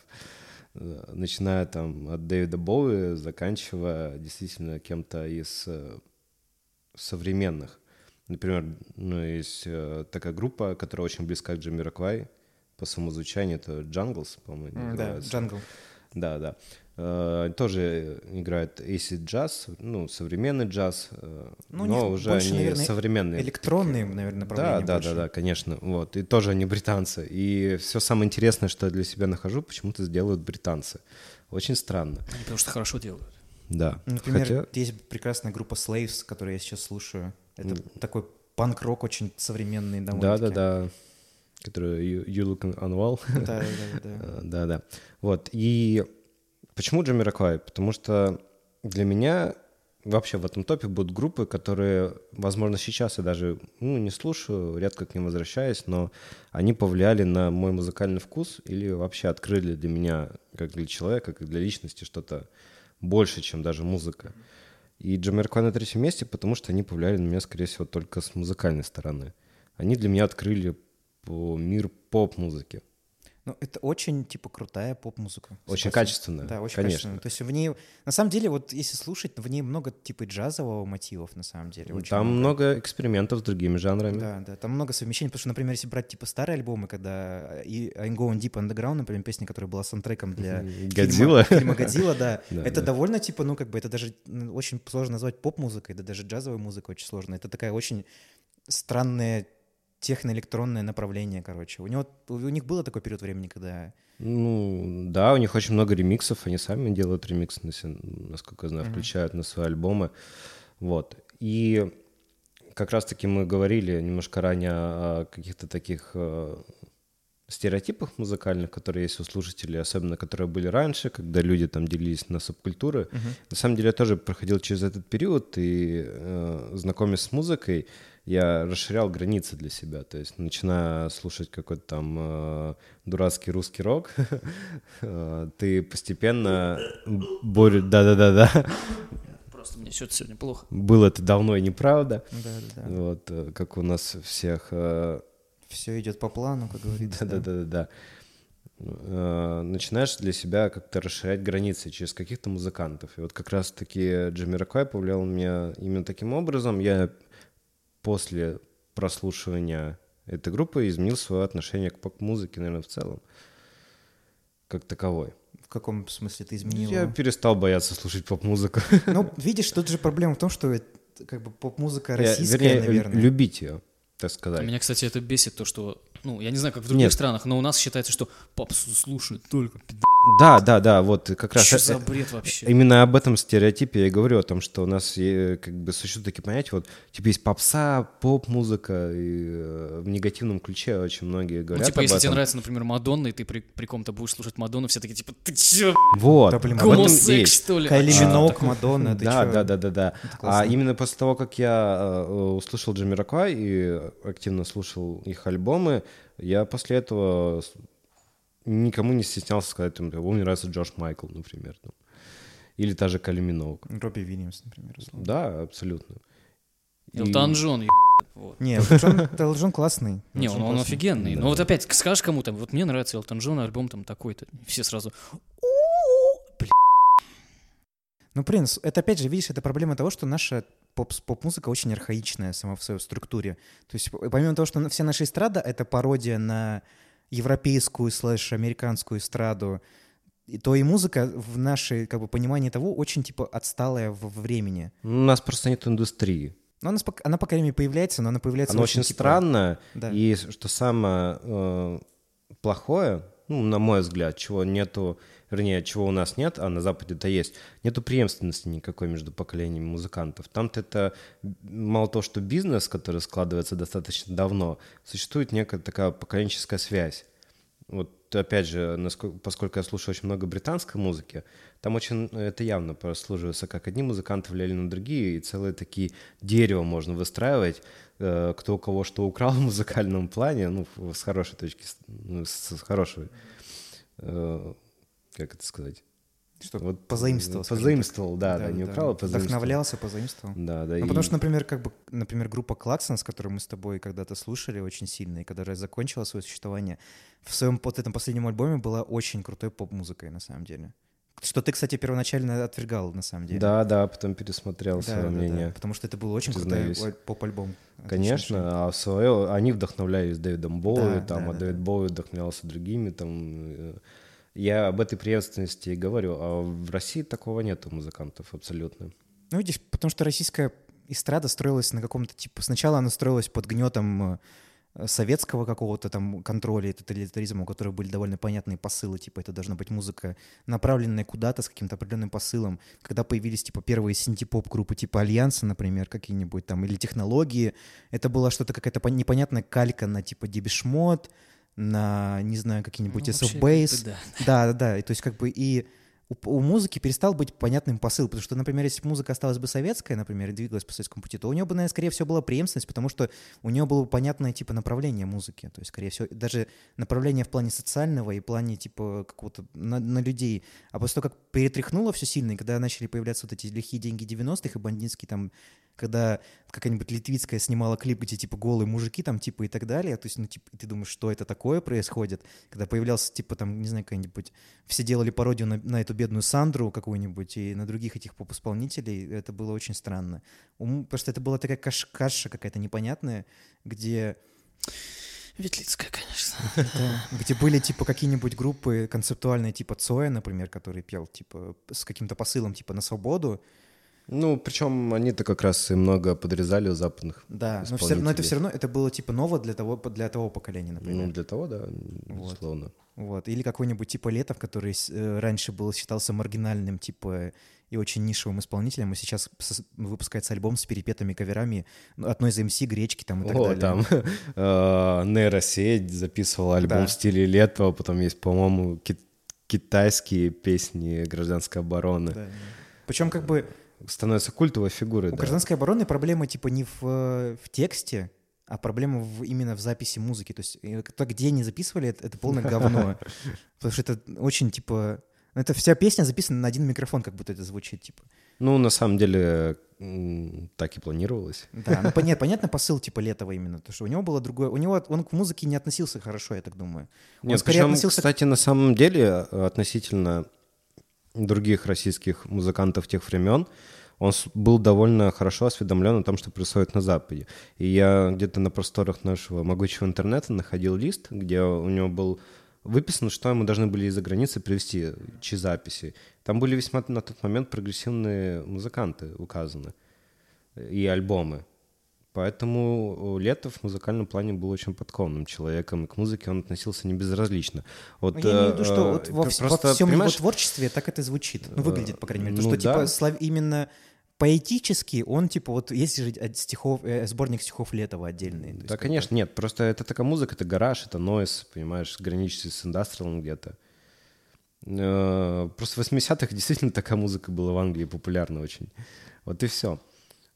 Э, начиная там от Дэвида Боуи, заканчивая действительно кем-то из э, современных. Например, ну, есть э, такая группа, которая очень близка к Джимми Роквай по самозвучанию, это Jungles, по-моему, Да, Jungle. Да, да. Э, тоже играет acid джаз, ну, современный джаз, э, Ну, но уже больше, они наверное, современные. Электронные, наверное, Да, направления да, больше. да, да, конечно. Вот. И тоже они британцы. И все самое интересное, что я для себя нахожу, почему-то сделают британцы. Очень странно. Они потому что хорошо делают. Да. Например, Хотя- есть прекрасная группа Slaves, которую я сейчас слушаю. Это такой панк-рок очень современный Да, довольно-таки. да, да. Который you, you look unwell. Да, да, да, да. Э, Да, да. Вот. И почему Джимми Роквай? Потому что для меня вообще в этом топе будут группы, которые, возможно, сейчас я даже ну, не слушаю, редко к ним возвращаюсь, но они повлияли на мой музыкальный вкус или вообще открыли для меня, как для человека, как для личности, что-то больше, чем даже музыка. И Джамерквай на третьем месте, потому что они повлияли на меня, скорее всего, только с музыкальной стороны. Они для меня открыли мир поп-музыки. Ну, это очень, типа, крутая поп-музыка. Очень качественная, Да, очень конечно. качественная. То есть в ней... На самом деле, вот если слушать, в ней много, типа, джазового мотивов, на самом деле. очень Там много экспериментов с другими жанрами. Да, да, там много совмещений, потому что, например, если брать типа старые альбомы, когда и I'm Going Deep Underground, например, песня, которая была саундтреком для Годзилла. фильма, Годзилла, да, это довольно типа, ну как бы это даже очень сложно назвать поп-музыкой, да даже джазовой музыкой очень сложно. Это такая очень странная техноэлектронное направление, короче. У него, у них было такой период времени, когда Ну, да, у них очень много ремиксов, они сами делают ремиксы, насколько я знаю, включают на свои альбомы. Вот. И как раз-таки мы говорили немножко ранее о каких-то таких э, стереотипах музыкальных, которые есть у слушателей, особенно которые были раньше, когда люди там делились на субкультуры. На самом деле я тоже проходил через этот период, и э, знакомясь с музыкой, я расширял границы для себя. То есть, начиная слушать какой-то там э, дурацкий русский рок, э, ты постепенно борешь... Да-да-да-да. Просто мне что-то сегодня плохо. Было это давно и неправда. да, да, да. Вот, э, как у нас всех... э, все идет по плану, как говорится. да. Да-да-да-да. Начинаешь для себя как-то расширять границы через каких-то музыкантов. И вот как раз-таки Джимми Роквай повлиял на меня именно таким образом. Я после прослушивания этой группы изменил свое отношение к поп-музыке, наверное, в целом. Как таковой. В каком смысле ты изменил? Я перестал бояться слушать поп-музыку. Ну, видишь, тут же проблема в том, что это, как бы поп-музыка Я- российская, Вернее, наверное. любить ее, так сказать. Меня, кстати, это бесит, то, что, ну, я не знаю, как в других Нет. странах, но у нас считается, что попсу слушают только пидоры. Да, да, да, вот как раз... Что э- за э- бред вообще? Именно об этом стереотипе я и говорю, о том, что у нас э, как бы существуют такие понятия, вот, типа есть попса, поп-музыка, и в негативном ключе очень многие Ну, говорят типа, об если этом. тебе нравится, например, Мадонна, и ты при, при ком-то будешь слушать Мадонну, все такие, типа, ты чё, Вот, Да, блин, гомосекс, что ли? Кайли А Минок, такое? Мадонна, ты Да, чё? да, да, да, да. А именно после того, как я услышал Джимми Роквай и активно слушал их альбомы, я после этого никому не стеснялся сказать, там, «О, мне нравится Джордж Майкл, например. там. Или та же Кали Миноуг. Робби Вильямс, например. условно. Да, абсолютно. И- Элтон Джон, еб- вот. Не, Элтон Джон классный. Не, он, он офигенный. Да. Но вот опять, скажешь кому-то, вот мне нравится Элтон Джон, альбом там такой-то. Все сразу, Ну, с- это опять же, видишь, это проблема того, что наша поп- поп-музыка очень архаичная сама в своей структуре. То есть помимо того, что вся наша эстрада — это пародия на европейскую слэш американскую эстраду, и то и музыка в нашей, как бы, понимании того очень, типа, отсталая в в времени. У нас просто нет индустрии. Но она, спок- она, по крайней мере, появляется, но она появляется Она очень типа, странная. Да. И что самое э, плохое, ну, на мой взгляд, чего нету, вернее, чего у нас нет, а на Западе это есть, нету преемственности никакой между поколениями музыкантов. Там-то это мало того, что бизнес, который складывается достаточно давно, существует некая такая поколенческая связь. Вот опять же, насколько, поскольку я слушаю очень много британской музыки, там очень это явно прослуживается, как одни музыканты влияли на другие, и целые такие дерево можно выстраивать, э, кто у кого что украл в музыкальном плане, ну, с хорошей точки, с- ну, с хорошей, э, как это сказать, Что Вот позаимствовал. скажем Позаимствовал, да, да, не украл, а позаимствовал. Вдохновлялся, позаимствовал. Да, да. Ну, и- потому что, например, как бы, например, группа Клаксон, с которой мы с тобой когда-то слушали очень сильно, и которая закончила свое существование, в своем вот этом последнем альбоме была очень крутой поп-музыкой, на самом деле. Что ты, кстати, первоначально отвергал, на самом деле. Да, да, потом пересмотрел Да, свое да, да, мнение. потому что это был очень Признаюсь. крутой поп-альбом. Отличный Конечно, а свое они вдохновлялись Дэвидом Боуи, Да, там, да, а да, Дэвид Боуи вдохновлялся другими, там. Я об этой преемственности и говорю, а в России такого нет у музыкантов абсолютно. Ну, видишь, потому что российская эстрада строилась на каком-то, типа, сначала она строилась под гнетом э, советского какого-то там контроля и тоталитаризма, у которых были довольно понятные посылы, типа, это должна быть музыка, направленная куда-то с каким-то определенным посылом. Когда появились, типа, первые синти-поп-группы, типа Альянса, например, какие-нибудь там, или технологии, это была что-то, какая-то пон- непонятная калька на, типа, Дебишмот, на, не знаю, какие-нибудь Ну, SF вообще, Base. как бы да. Да, да, да. И то есть как бы и у, у музыки перестал быть понятным посыл, потому что, например, если бы музыка осталась бы советская, например, и двигалась по советскому пути, то у нее бы, наверное, скорее всего, была преемственность, потому что у нее было бы понятное, типа, направление музыки, то есть, скорее всего, даже направление в плане социального и в плане, типа, какого-то на, на людей. А после того, как перетряхнуло все сильно, и когда начали появляться вот эти лихие деньги 90-х и бандитские там когда какая-нибудь Литвицкая снимала клип, где, типа, голые мужики там, типа, и так далее, то есть, ну, типа, ты думаешь, что это такое происходит, когда появлялся, типа, там, не знаю, какая-нибудь, все делали пародию на, на эту бедную Сандру какую-нибудь и на других этих поп-исполнителей, это было очень странно. Ум- Потому что это была такая каш- каша какая-то непонятная, где Ветлицкая, конечно. да, где были, типа, какие-нибудь группы концептуальные, типа Цоя, например, который пел, типа, с каким-то посылом, типа, на свободу, Ну, причем они-то как раз и много подрезали у западных. Да, но, все, но это все равно это было типа ново для того, для того поколения, например. Ну, для того, да, безусловно. Вот. Или какой-нибудь типа Летов, который э, раньше был считался маргинальным, типа и очень нишевым исполнителем, и сейчас выпускается альбом с перепетыми каверами ну, одной из МС, Гречки там и так О, далее. там э, нейросеть записывала альбом Да. в стиле Летова, потом есть, по-моему, ки- китайские песни гражданской обороны. Да. Причем как бы Становятся культовой фигурой, у да. гражданской обороны проблема типа не в, э, в тексте, а проблема в- именно в записи музыки. То есть то, где они записывали, это, это полное говно. Потому что это очень типа... Это вся песня записана на один микрофон, как будто это звучит, типа. Ну, на самом деле, так и планировалось. Да, ну пон- нет, понятно посыл типа Летова именно, то что у него было другое, у него он к музыке не относился хорошо, я так думаю. Он Нет, скорее причем, относился кстати, на самом деле, э, относительно других российских музыкантов тех времен, он был довольно хорошо осведомлен о том, что происходит на Западе. И я где-то на просторах нашего могучего интернета находил лист, где у него был выписано, что ему должны были из-за границы привезти, чьи записи. Там были весьма на тот момент прогрессивные музыканты указаны и альбомы. Поэтому Летов в музыкальном плане был очень подкованным человеком, и к музыке он относился не безразлично. Вот, Ну, я имею в виду, э, что вот во, э, вс- во просто, всем его творчестве так это звучит. Ну, выглядит, по крайней мере. То, ну что, типа, да. слав- именно поэтически он, типа, вот есть же от стихов, э, сборник стихов Летова отдельный. Есть Да, конечно, нет, просто это такая музыка, это гараж, это нойз, понимаешь, граничащий с индастриалом где-то. Э, Просто в 80-х действительно такая музыка была в Англии популярна очень. Вот и все.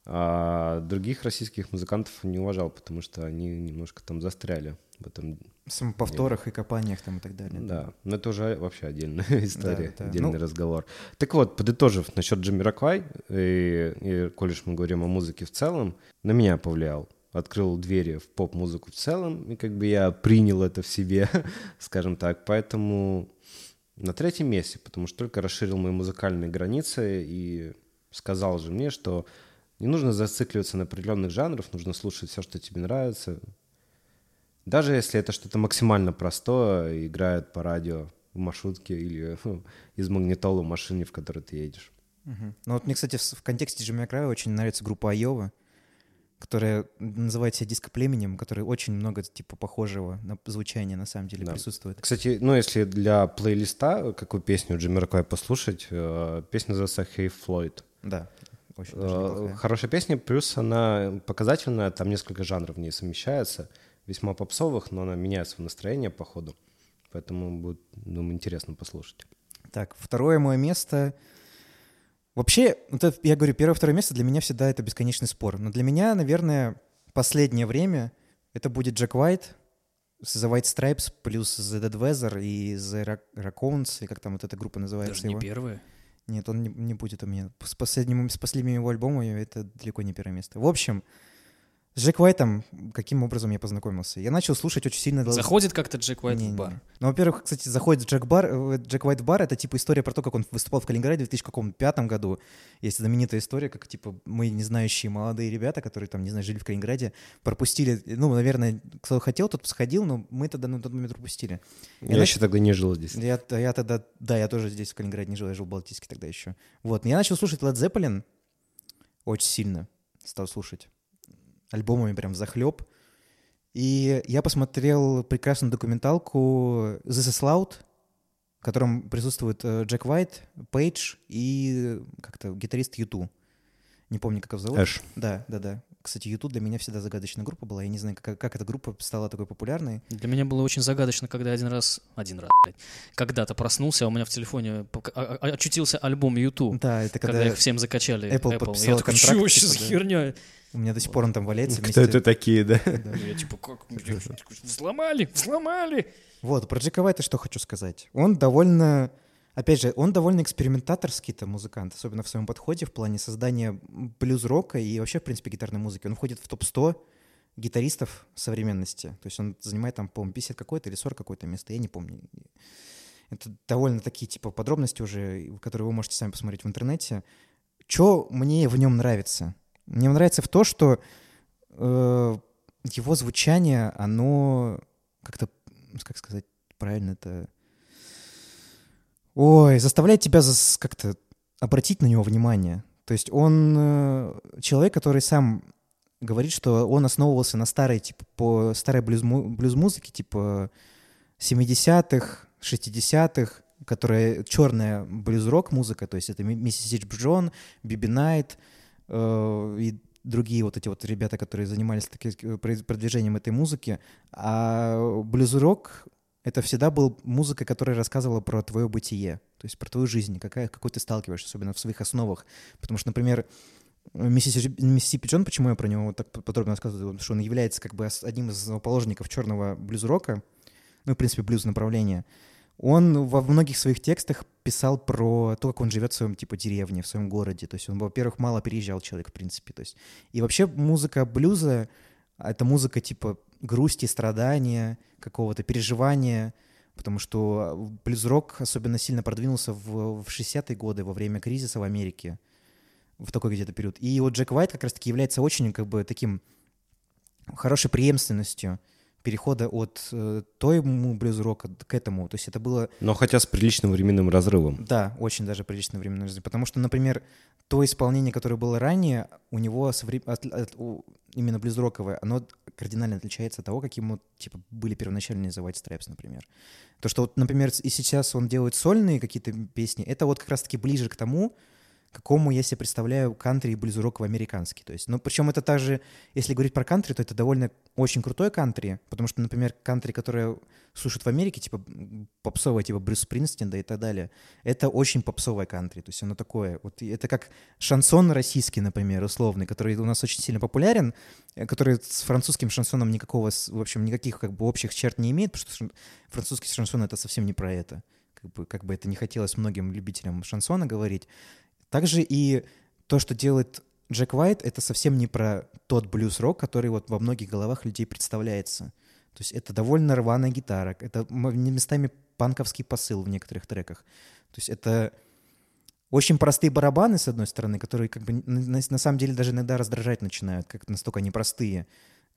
А других российских музыкантов не уважал, потому что они немножко там застряли в этом. Самоповторах и копаниях там и так далее. Да, но это уже вообще отдельная история, да. отдельный Ну- разговор. Так вот, подытожив насчет Джамираквай, и, и коль уж мы говорим о музыке в целом, на меня повлиял. Открыл двери в поп-музыку в целом, и как бы я принял это в себе, скажем так. Поэтому на третьем месте, потому что только расширил мои музыкальные границы и сказал же мне, что не нужно зацикливаться на определенных жанрах, нужно слушать все, что тебе нравится. Даже если это что-то максимально простое, играет по радио в маршрутке или ну, из магнитолы в машине, в которой ты едешь. Мгм. Ну вот мне, кстати, в, в контексте Джимми Края очень нравится группа Айова, которая называет себя диско-племенем, которая очень много, типа, похожего на звучание на самом деле Да. присутствует. Кстати, ну если для плейлиста какую песню Джиммеркой послушать, э, песня называется «Hey Floyd». Да, очень даже Э, неплохая. Хорошая песня, плюс она показательная, там несколько жанров в ней совмещается, весьма попсовых, но она меняет свое настроение по ходу, поэтому будет, думаю, интересно послушать. Так, второе мое место. Вообще, вот это, я говорю, первое, второе место для меня всегда это бесконечный спор. Но для меня, наверное, последнее время это будет Джек Уайт с The White Stripes плюс The Dead Weather и The Ra- Raccoons, и как там вот эта группа называется Даже не его. первые. Нет, он не, не будет у меня. С, последним, с последними его альбомами это далеко не первое место. В общем, с Джек Уайтом каким образом я познакомился? Я начал слушать очень сильно... Заходит как-то Джек Уайт Не, в бар. не. Ну, во-первых, кстати, заходит Джек, бар, э, Джек Уайт в бар, это типа история про то, как он выступал в Калининграде в 2005 году. Есть знаменитая история, как типа мы не знающие молодые ребята, которые там, не знаю, жили в Калининграде, пропустили, ну, наверное, кто хотел, тот сходил, но мы тогда на тот момент пропустили. Я, Я еще тогда не жил здесь. Я, я тогда, да, я тоже здесь в Калининграде не жил, я жил в Балтийске тогда еще. Вот, я начал слушать Led Zeppelin очень сильно, стал слушать альбомами прям захлеб. И я посмотрел прекрасную документалку This is Loud, в котором присутствует э, Джек Уайт, Пейдж и как-то гитарист Юту. Не помню, как его зовут. Эш. Да, да, да. Кстати, Юту для меня всегда загадочная группа была. Я не знаю, как, как эта группа стала такой популярной. Для меня было очень загадочно, когда один раз, один раз, блядь, когда-то проснулся, а у меня в телефоне а- а- очутился альбом YouTube, Да, это когда, когда, их всем закачали. Apple Я подписала такой, контракт, чё вообще типа, херня? у меня до сих пор он там валяется. Кто вместе- это такие, да? Да. Я типа, как, взломали, взломали. Вот, про Джека Уайта что хочу сказать. Он довольно, опять же, он довольно экспериментаторский-то музыкант, особенно в своем подходе в плане создания блюз-рока и вообще, в принципе, гитарной музыки. Он входит в топ-100 гитаристов современности. То есть он занимает там, по-моему, 50 какое-то или 40 какое-то место, я не помню. Это довольно такие, типа, подробности уже, которые вы можете сами посмотреть в интернете. Что мне в нем нравится? Мне нравится в то, что э, его звучание, оно как-то, как сказать правильно это... Ой, заставляет тебя как-то обратить на него внимание. То есть он э, человек, который сам говорит, что он основывался на старой, типа, по старой блюз-му- блюз-музыке, типа 70-х, 60-х, которая черная блюз-рок музыка, то есть это Ми- Миссис Джон, Биби Найт э, и другие вот эти вот ребята, которые занимались таки- э, продвижением этой музыки. А блюз-рок — это всегда был музыка, которая рассказывала про твое бытие, то есть про твою жизнь, какая, какой ты сталкиваешься, особенно в своих основах. Потому что, например, Миссисипи Джон, почему я про него так подробно рассказываю, потому что он является как бы одним из основоположников черного блюз-рока, ну, в принципе, блюз-направления. Он во многих своих текстах писал про то, как он живет в своем, типа, деревне, в своем городе. То есть он, во-первых, мало переезжал человек, в принципе. То есть... И вообще музыка блюза — это музыка, типа, грусти, страдания, какого-то переживания, потому что блюз-рок особенно сильно продвинулся в, в 60-е годы, во время кризиса в Америке, в такой где-то период. И вот Джек Уайт как раз-таки является очень, как бы, таким хорошей преемственностью перехода от э, тоему блюз-рока к этому. То есть это было Но хотя с приличным временным разрывом. да, очень даже приличное время жизни. Потому что, например, то исполнение, которое было ранее, у него совре- от- от- именно блюз-роковое, оно кардинально отличается от того, каким вот, типа, были первоначальные The White например. То, что, вот, например, и сейчас он делает сольные какие-то песни, это вот как раз-таки ближе к тому, какому я себе представляю кантри и блюз-рок в американский. То есть, ну, причем это также, если говорить про кантри, то это довольно очень крутой кантри, потому что, например, кантри, которое слушают в Америке, типа попсовое, типа Брюс Спрингстин, да и так далее, это очень попсовое кантри, то есть оно такое, вот это как шансон российский, например, условный, который у нас очень сильно популярен, э, который с французским шансоном никакого, в общем, никаких как бы общих черт не имеет, потому что французский шансон это совсем не про это, как бы, как бы это не хотелось многим любителям шансона говорить. Также и то, что делает Джек Уайт, это совсем не про тот блюз-рок, который вот во многих головах людей представляется. То есть это довольно рваная гитара, это местами панковский посыл в некоторых треках. То есть это очень простые барабаны, с одной стороны, которые как бы на, на самом деле даже иногда раздражать начинают, как настолько они простые.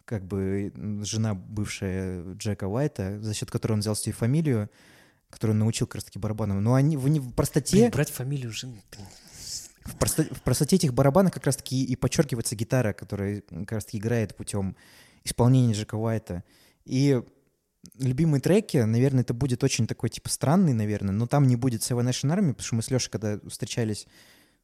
Как бы жена бывшая Джека Уайта, за счет которой он взял себе фамилию, которую он научил как раз-таки барабанам. Но они в, в простоте... Блин, брать фамилию жены. блин. В, просто- в простоте этих барабанов как раз-таки и подчеркивается гитара, которая как раз-таки играет путем исполнения Джека Уайта. И любимые треки, наверное, это будет очень такой, типа, странный, наверное, но там не будет Seven Nation Army, потому что мы с Лешей, когда встречались,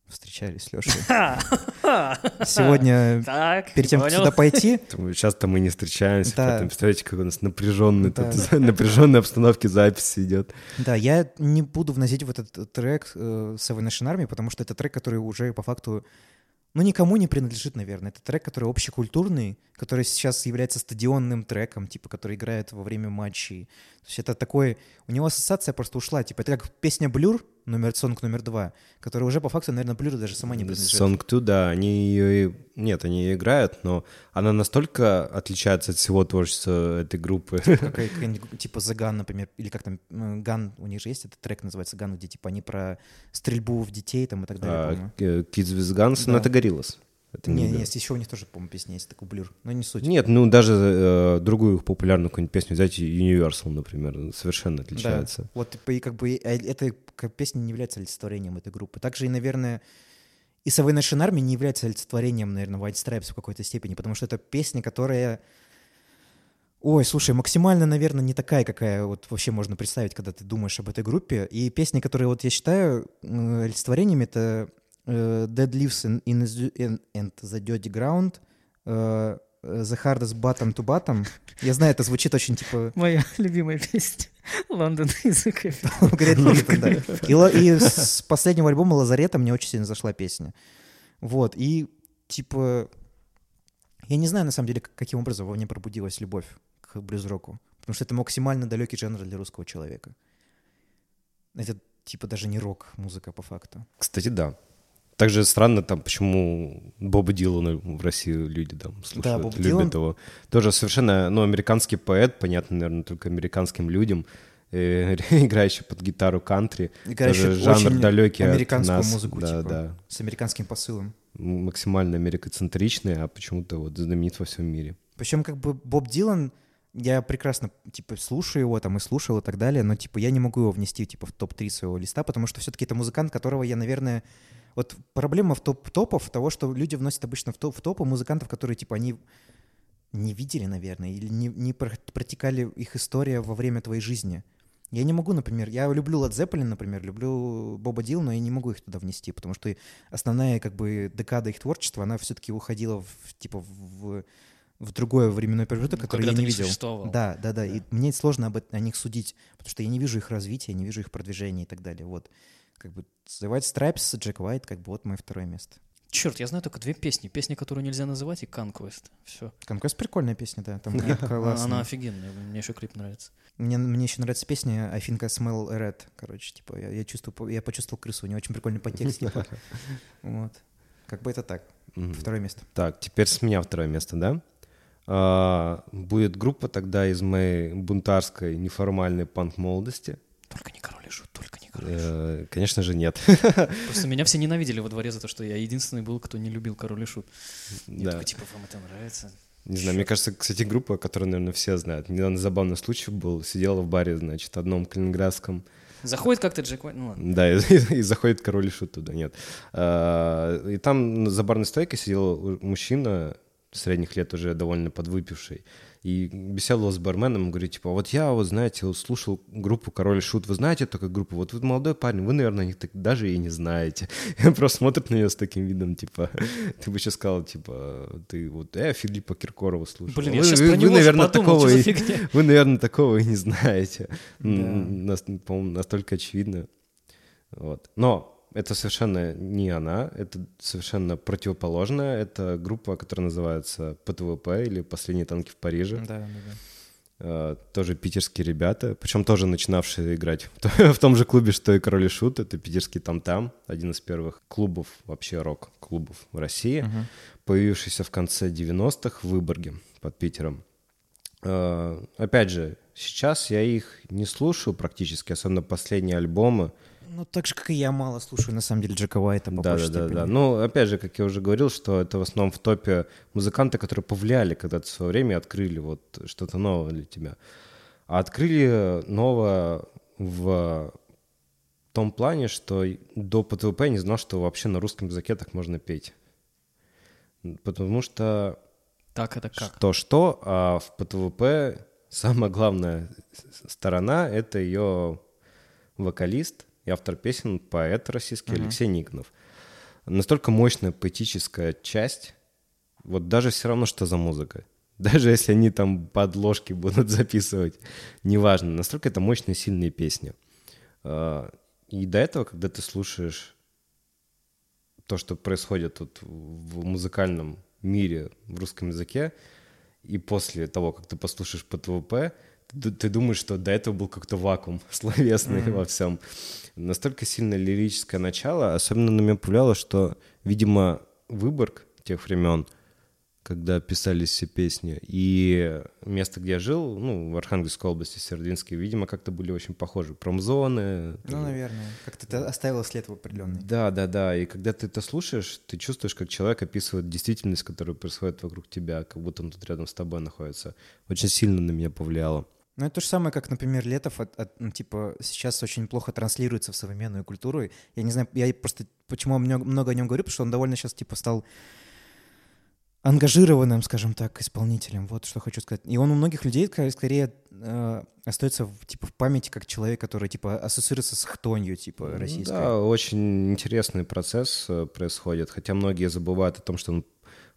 встречались с Лешей, сегодня, Так, перед тем, как понял. сюда пойти, Сейчас-то мы не встречаемся, Да. поэтому представляете, как у нас напряженный, Да. тут, напряженной обстановке запись идет. Да, я не буду вносить в этот трек э, Seven Nation Army, потому что это трек, который уже по факту, ну, никому не принадлежит, наверное. Это трек, который общекультурный, который сейчас является стадионным треком, типа, который играет во время матчей. То есть это такой... У него ассоциация просто ушла. Типа, это как песня «Блюр», номер сонг номер два, которая уже по факту, наверное, Blur даже сама не принадлежит. Song 2, да, они ее... Нет, они ее играют, но она настолько отличается от всего творчества этой группы. Какая-нибудь, типа The Gun, например, или как там, м, Gun, у них же есть этот трек, называется Gun, где типа они про стрельбу в детей там и так далее, А, э, Kids with Guns, но Да. это Gorillaz. Это Не, Blur. нет, еще у них тоже, по-моему, песня есть, такой Blur, но не суть. Нет, ну даже э, другую их популярную какую-нибудь песню взять, Universal, например, совершенно отличается. Вот, типа, и как бы э, эта песня не является олицетворением этой группы. Также и, наверное, и Savage Nation Army не является олицетворением, наверное, White Stripes в какой-то степени, потому что это песня, которая... Ой, слушай, максимально, наверное, не такая, какая вот вообще можно представить, когда ты думаешь об этой группе. И песни, которые вот я считаю олицетворением, это э, Dead Leaves in, in, the- in- and the Dirty Ground, э, The Hardest Bottom to Bottom. Я знаю, это звучит очень, типа, Моя любимая песня. Лондон Лилипен, да. И, и с последнего альбома «Лазарета» мне очень сильно зашла песня. Вот, и типа... Я не знаю, на самом деле, каким образом во мне пробудилась любовь к блюз-року. Потому что это максимально далекий жанр для русского человека. Это типа даже не рок-музыка по факту. Кстати, да. Также странно там, почему Боба Дилана в России люди там слушают, Боб любят Дилан- его. Тоже совершенно, ну, американский поэт, понятно, наверное, только американским людям, э, играющий под гитару кантри. Играющий Тоже жанр далекий от американскую нас. музыку, да, типа. да. С американским посылом. Максимально америкоцентричный, а почему-то вот знаменит во всем мире. Причем как бы Боб Дилан, я прекрасно, типа, слушаю его там и слушал и так далее, но, типа, я не могу его внести, типа, в топ-3 своего листа, потому что все-таки это музыкант, которого я, наверное... Вот проблема в топ-топов того, что люди вносят обычно в, топ, в топы музыкантов, которые, типа, они не видели, наверное, или не, не про- протекали их история во время твоей жизни. Я не могу, например, я люблю Led Zeppelin, например, люблю Боба Дилана, но я не могу их туда внести, потому что основная, как бы, декада их творчества, она все-таки уходила, в, типа, в, в другой временной промежуток, который я не видел. существовал. Да, да, да. И мне сложно об, о них судить, потому что я не вижу их развития, не вижу их продвижения и так далее. Вот. Как бы The White Stripes, Джек Уайт, как бы вот мое второе место. Черт, я знаю только две песни. Песня, которую нельзя называть, и Conquest. Все. Conquest прикольная песня, да. Там клип классный. Она офигенная. Мне еще клип нравится. Мне, мне еще нравится песня I think I smell red. Короче, типа, я, я чувствую, я почувствовал крысу. У нее очень прикольный подтекст, типа. Вот. Как бы это так. Второе место. Так, теперь с меня второе место, да? А, будет группа тогда из моей бунтарской неформальной панк-молодости. Только не король и шут, только не. Э, Конечно же, нет. Просто меня все ненавидели во дворе за то, что я единственный был, кто не любил король и шут. Я Да. такой, типа, вам это нравится? Не знаю, мне кажется, кстати, группа, которую, наверное, все знают. Недавно забавный случай был. Сидела в баре, значит, одном калининградском. Заходит как-то Джек Уайт, ну ладно. Да, и, и заходит король и шут туда, нет. А, И там за барной стойкой сидел мужчина средних лет уже довольно подвыпивший. И беседовал с барменом, говорит, типа, вот я, вот знаете, слушал группу «Король и Шут». Вы знаете такую группу? Вот вы молодой парень, вы, наверное, их так даже и не знаете. Он просто смотрит на нее с таким видом, типа, ты бы сейчас сказал, типа, ты вот, э, Филиппа Киркорова слушал. Блин, я вы- сейчас вы- про вы, него же наверное, подумал, такого и-. Вы, наверное, такого и не знаете. Да. нас- По-моему, настолько очевидно. Вот. Но это совершенно не она, это совершенно противоположная. Это группа, которая называется ПТВП или «Последние танки в Париже». Да, да, да. Э, Тоже питерские ребята, причем тоже начинавшие играть в то- в том же клубе, что и Король и Шут. Это питерский там-там, один из первых клубов, вообще рок-клубов в России, Мгм. появившийся в конце 90-х в Выборге под Питером. Э, Опять же, сейчас я их не слушаю практически, особенно последние альбомы. Ну, так же, как и я, мало слушаю, на самом деле, Джека Уайта по Да, да, да, да. Ну, опять же, как я уже говорил, что это в основном в топе музыканты, которые повлияли когда-то в свое время и открыли вот что-то новое для тебя. А открыли новое в том плане, что до ПТВП я не знал, что вообще на русском языке так можно петь. Потому что Так это как? что-что, а в ПТВП самая главная сторона — это ее вокалист и автор песен, поэт российский Алексей Никонов. Настолько мощная поэтическая часть, вот даже все равно, что за музыка. Даже если они там подложки будут записывать, неважно. Настолько это мощные, сильные песни. А, И до этого, когда ты слушаешь то, что происходит тут в музыкальном мире в русском языке, и после того, как ты послушаешь по ТВП, ты думаешь, что до этого был как-то вакуум словесный mm-hmm. во всем. Настолько сильно лирическое начало, особенно на меня повлияло, что, видимо, Выборг тех времен — когда писались все песни. И место, где я жил, ну, в Архангельской области, Сердинске, видимо, как-то были очень похожи. Промзоны. Ну, наверное. Как-то ты оставил след определенный. Да, да, да. И когда ты это слушаешь, ты чувствуешь, как человек описывает действительность, которая происходит вокруг тебя, как будто он тут рядом с тобой находится. Очень сильно на меня повлияло. Ну, это то же самое, как, например, Летов, от, от, ну, типа, сейчас очень плохо транслируется в современную культуру. Я не знаю, я просто почему много, о нем говорю, потому что он довольно сейчас, типа, стал ангажированным, скажем так, исполнителем. Вот что хочу сказать. И он у многих людей скорее э, остается в, типа в памяти как человек, который типа ассоциируется с хтонью типа российской. Да, очень интересный процесс э, происходит. Хотя многие забывают о том, что он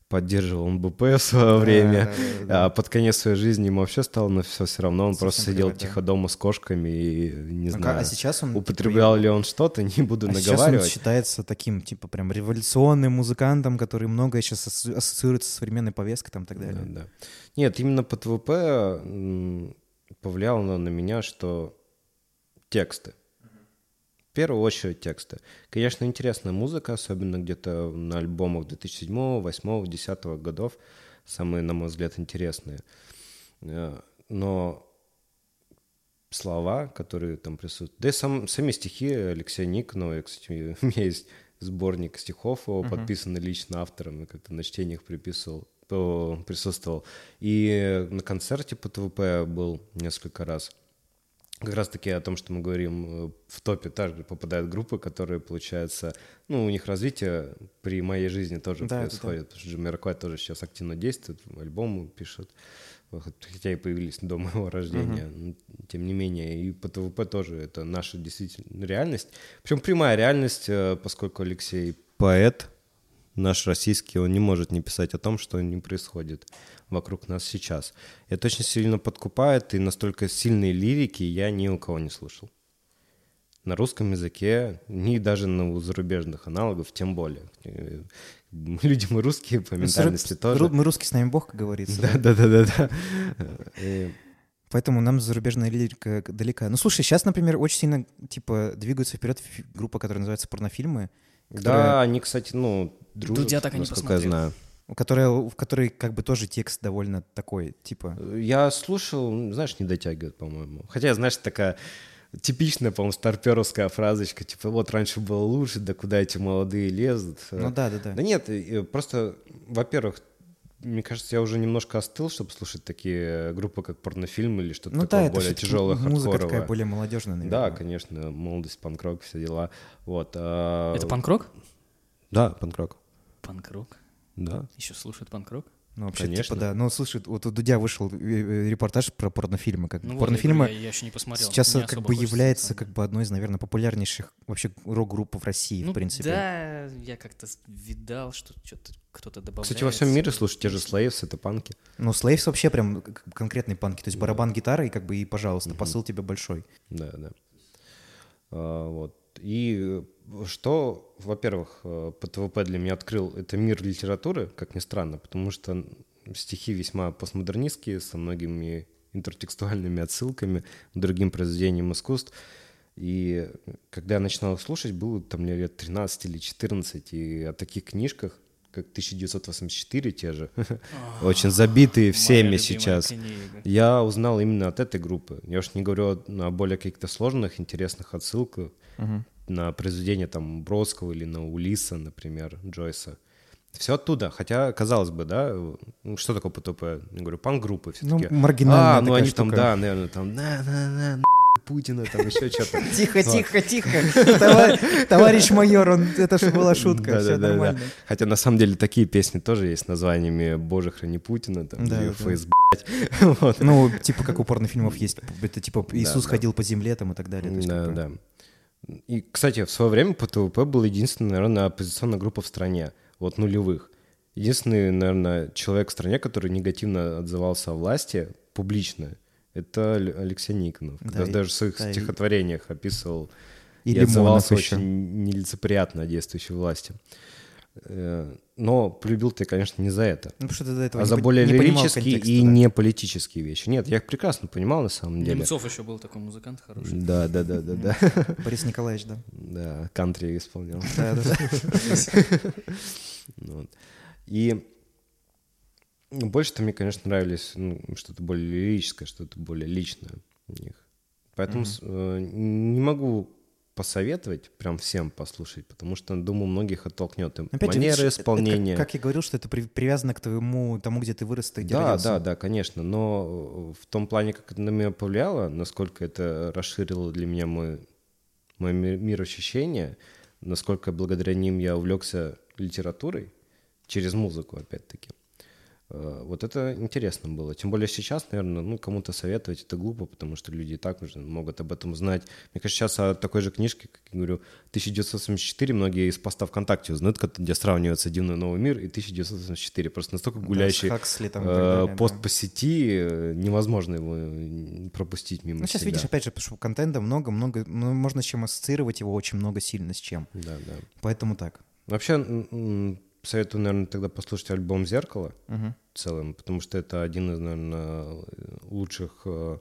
поддерживал МБП в свое время, да, да, да. а под конец своей жизни ему вообще стало на все все равно, он Совсем просто сидел привык, тихо дома с кошками и не а знаю, а сейчас он, употреблял типа, ли он что-то, не буду а наговаривать. Сейчас он считается таким, типа, прям революционным музыкантом, который многое сейчас ассоциируется с современной повесткой там и так далее. Да, да. Нет, именно под ВП повлияло на меня, что тексты первую очередь тексты. Конечно, интересная музыка, особенно где-то на альбомах 2007, 2008, 2010 годов, самые, на мой взгляд, интересные. Э, но слова, которые там присутствуют, да и сам, сами стихи Алексея Никонова, кстати, у меня есть сборник стихов, его uh-huh. подписанный лично автором, и как-то на чтениях приписывал, присутствовал. И на концерте по ТВП был несколько раз – как раз-таки о том, что мы говорим, э, в топе также попадают группы, которые, получается, ну, у них развитие при моей жизни тоже да, происходит, да. потому что Джамираквай тоже сейчас активно действует, альбомы пишет, хотя и появились до моего рождения, угу. тем не менее, и по ТВП тоже это наша действительно реальность, причем прямая реальность, э, поскольку Алексей поэт, наш российский, он не может не писать о том, что не происходит вокруг нас сейчас. Это очень сильно подкупает, и настолько сильные лирики я ни у кого не слышал. На русском языке, ни даже на зарубежных аналогов, тем более. Люди мы русские по ментальности Ру- тоже. Мы русские, с нами Бог, как говорится. Да, да, да, да. да. Поэтому нам зарубежная лирика далека. Ну, слушай, сейчас, например, очень сильно, типа, двигаются вперед группа, которая называется «Порнофильмы». Которая... Да, они, кстати, ну, дружат, Тут я так и не посмотрел. я знаю которая, в которой как бы тоже текст довольно такой, типа... Я слушал, знаешь, не дотягивает, по-моему. Хотя, знаешь, такая типичная, по-моему, старперовская фразочка, типа, вот раньше было лучше, да куда эти молодые лезут. Ну да, да, да. Да нет, просто, во-первых, мне кажется, я уже немножко остыл, чтобы слушать такие группы, как порнофильм или что-то ну, такое да, более тяжелое, музыка хардкоровое. такая более молодежная, наверное. Да, конечно, молодость, панк-рок, все дела. Вот. А... Это панк-рок? Да, панк-рок. Панк-рок? Да. Еще слушают панк-рок? Ну, вообще, типа, Конечно. типа, да. Ну, слушай, вот у Дудя вышел э, э, репортаж про порнофильмы. Как ну, порнофильмы вот, я, я еще не посмотрел. Сейчас не как бы является как бы одной из, наверное, популярнейших вообще рок-групп в России, ну, в принципе. Да, я как-то видал, что что-то кто-то добавляет. Кстати, во всем мире слушают те же Slaves, это панки. Ну, Slaves вообще прям конкретные панки. То есть барабан, гитара и как бы и, пожалуйста, посыл тебе большой. Да, да. А, вот. И что, во-первых, э, ПТВП для меня открыл, это мир литературы, как ни странно, потому что стихи весьма постмодернистские, со многими интертекстуальными отсылками к другим произведениям искусств. И когда я начинал их слушать, было там мне лет 13 или 14, и о таких книжках, как 1984 те же, очень забитые всеми сейчас, я узнал именно от этой группы. Я уж не говорю о более каких-то сложных, интересных отсылках, на произведение там Бродского или на Улиса, например, Джойса. Все оттуда. Хотя, казалось бы, да, ну, что такое ПТП? Я говорю, панк-группы все-таки. Ну, маргинальная А, ну они там, да, наверное, там, на на на Путина, там еще что-то. Тихо, тихо, тихо. Товарищ майор, он, это же была шутка, все нормально. Хотя на самом деле такие песни тоже есть с названиями «Боже, храни Путина», там, «ФСБ», Ну, типа как у порнофильмов есть, это типа «Иисус ходил по земле» там и так далее. Да, да. И, кстати, в свое время ПТУП был единственная, наверное, оппозиционная группа в стране, вот нулевых. Единственный, наверное, человек в стране, который негативно отзывался о власти публично, это Алексей Никонов. Да, когда и, даже в своих да, стихотворениях описывал и, и отзывался еще. очень нелицеприятно о действующей власти. Э, но полюбил ты, конечно, не за это, Ну, что ты до этого а не за более не лирические контекста, и да. не политические вещи. Нет, я их прекрасно понимал на самом деле. Немцов еще был такой музыкант хороший. Да, да, да, да, да. Борис Николаевич, да. Да, кантри исполнял. Да, да. И больше-то мне, конечно, нравились ну, что-то более лирическое, что-то более личное у них. Поэтому э, не могу посоветовать прям всем послушать, потому что, думаю, многих оттолкнет. И Опять же, манеры видишь, это- это исполнения. Как, как я говорил, что это при- привязано к твоему, тому, где ты вырос, ты где Да, родился. да, да, конечно. Но в том плане, как это на меня повлияло, насколько это расширило для меня мой, мой ми- мир ощущения, насколько благодаря ним я увлекся литературой, через музыку, опять-таки. Э, Вот это интересно было. Тем более сейчас, наверное, ну, кому-то советовать это глупо, потому что люди и так уже могут об этом знать. Мне кажется, сейчас о такой же книжке, как я говорю, 1984, многие из поста ВКонтакте узнают, где сравнивается «Дивный новый мир» и 1984. Просто настолько Да, гуляющий Хаксли там э, далее, пост да. по сети, э, невозможно его пропустить мимо Ну, сейчас себя. видишь, опять же, потому что контента много, много, ну, можно с чем ассоциировать его очень много сильно с чем. Да, да. Поэтому так. Вообще, советую, наверное, тогда послушать альбом «Зеркало» Мгм. в целом, потому что это один из, наверное, лучших э,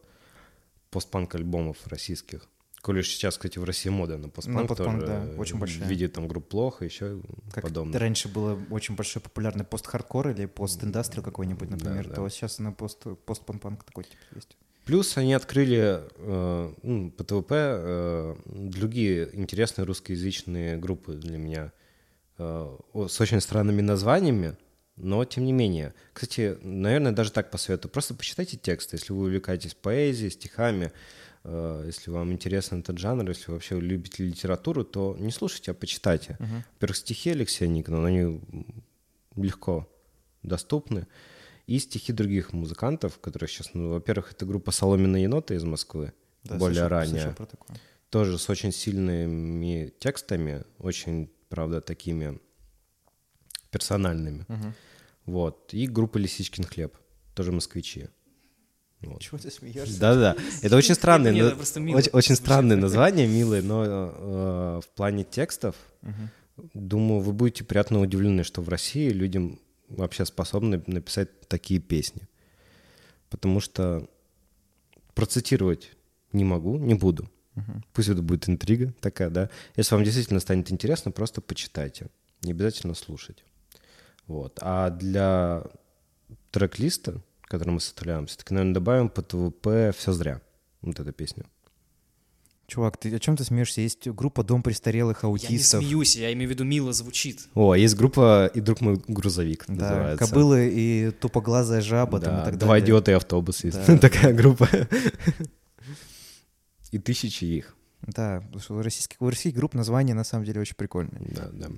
постпанк альбомов российских. Коли сейчас, кстати, в России мода на постпанк, На постпанк, тоже, да, э, очень большая. В виде там групп «Плохо», еще Как подобное. раньше было очень большой популярный пост-хардкор или пост-индастриал какой-нибудь, например, да. то сейчас на пост, пост-панк такой тип есть. Плюс они открыли э, ну, по ТВП э, другие интересные русскоязычные группы для меня э, с очень странными названиями, но тем не менее. Кстати, наверное, даже так посоветую. Просто почитайте тексты, если вы увлекаетесь поэзией, стихами, э, если вам интересен этот жанр, если вы вообще любите литературу, то не слушайте, а почитайте. Во-первых, стихи Алексея Никонова, они легко доступны. И стихи других музыкантов, которые сейчас, ну, во-первых, это группа «Соломенные еноты» из Москвы, Да, более слышал- ранняя слышал про такое. тоже с очень сильными текстами, очень, правда, такими персональными. Вот. И группа «Лисичкин хлеб», тоже москвичи. Вот. Чего ты смеешься? Да-да, это очень странное, Нет, это просто мило очень, очень звучит. странные названия, милые, но э, в плане текстов, думаю, вы будете приятно удивлены, что в России людям вообще способны написать такие песни. Потому что процитировать не могу, не буду. Пусть это будет интрига такая, да. Если вам действительно станет интересно, просто почитайте. Не обязательно слушать. Вот. А для трек-листа, который мы составляем, все-таки, наверное, добавим по ТВП «Все зря». Вот эту песню. Чувак, ты о чем ты смеешься? Есть группа Дом престарелых Я не аутистов. смеюсь, я имею в виду мило звучит. О, есть группа «И друг мой грузовик» Да, называется. кобылы и тупоглазая жаба там Да, и так «Два далее. идиота и автобус» есть. Да. Такая группа. И тысячи их. Да, потому что у российских, у российских групп название на самом деле очень прикольное. Да, да.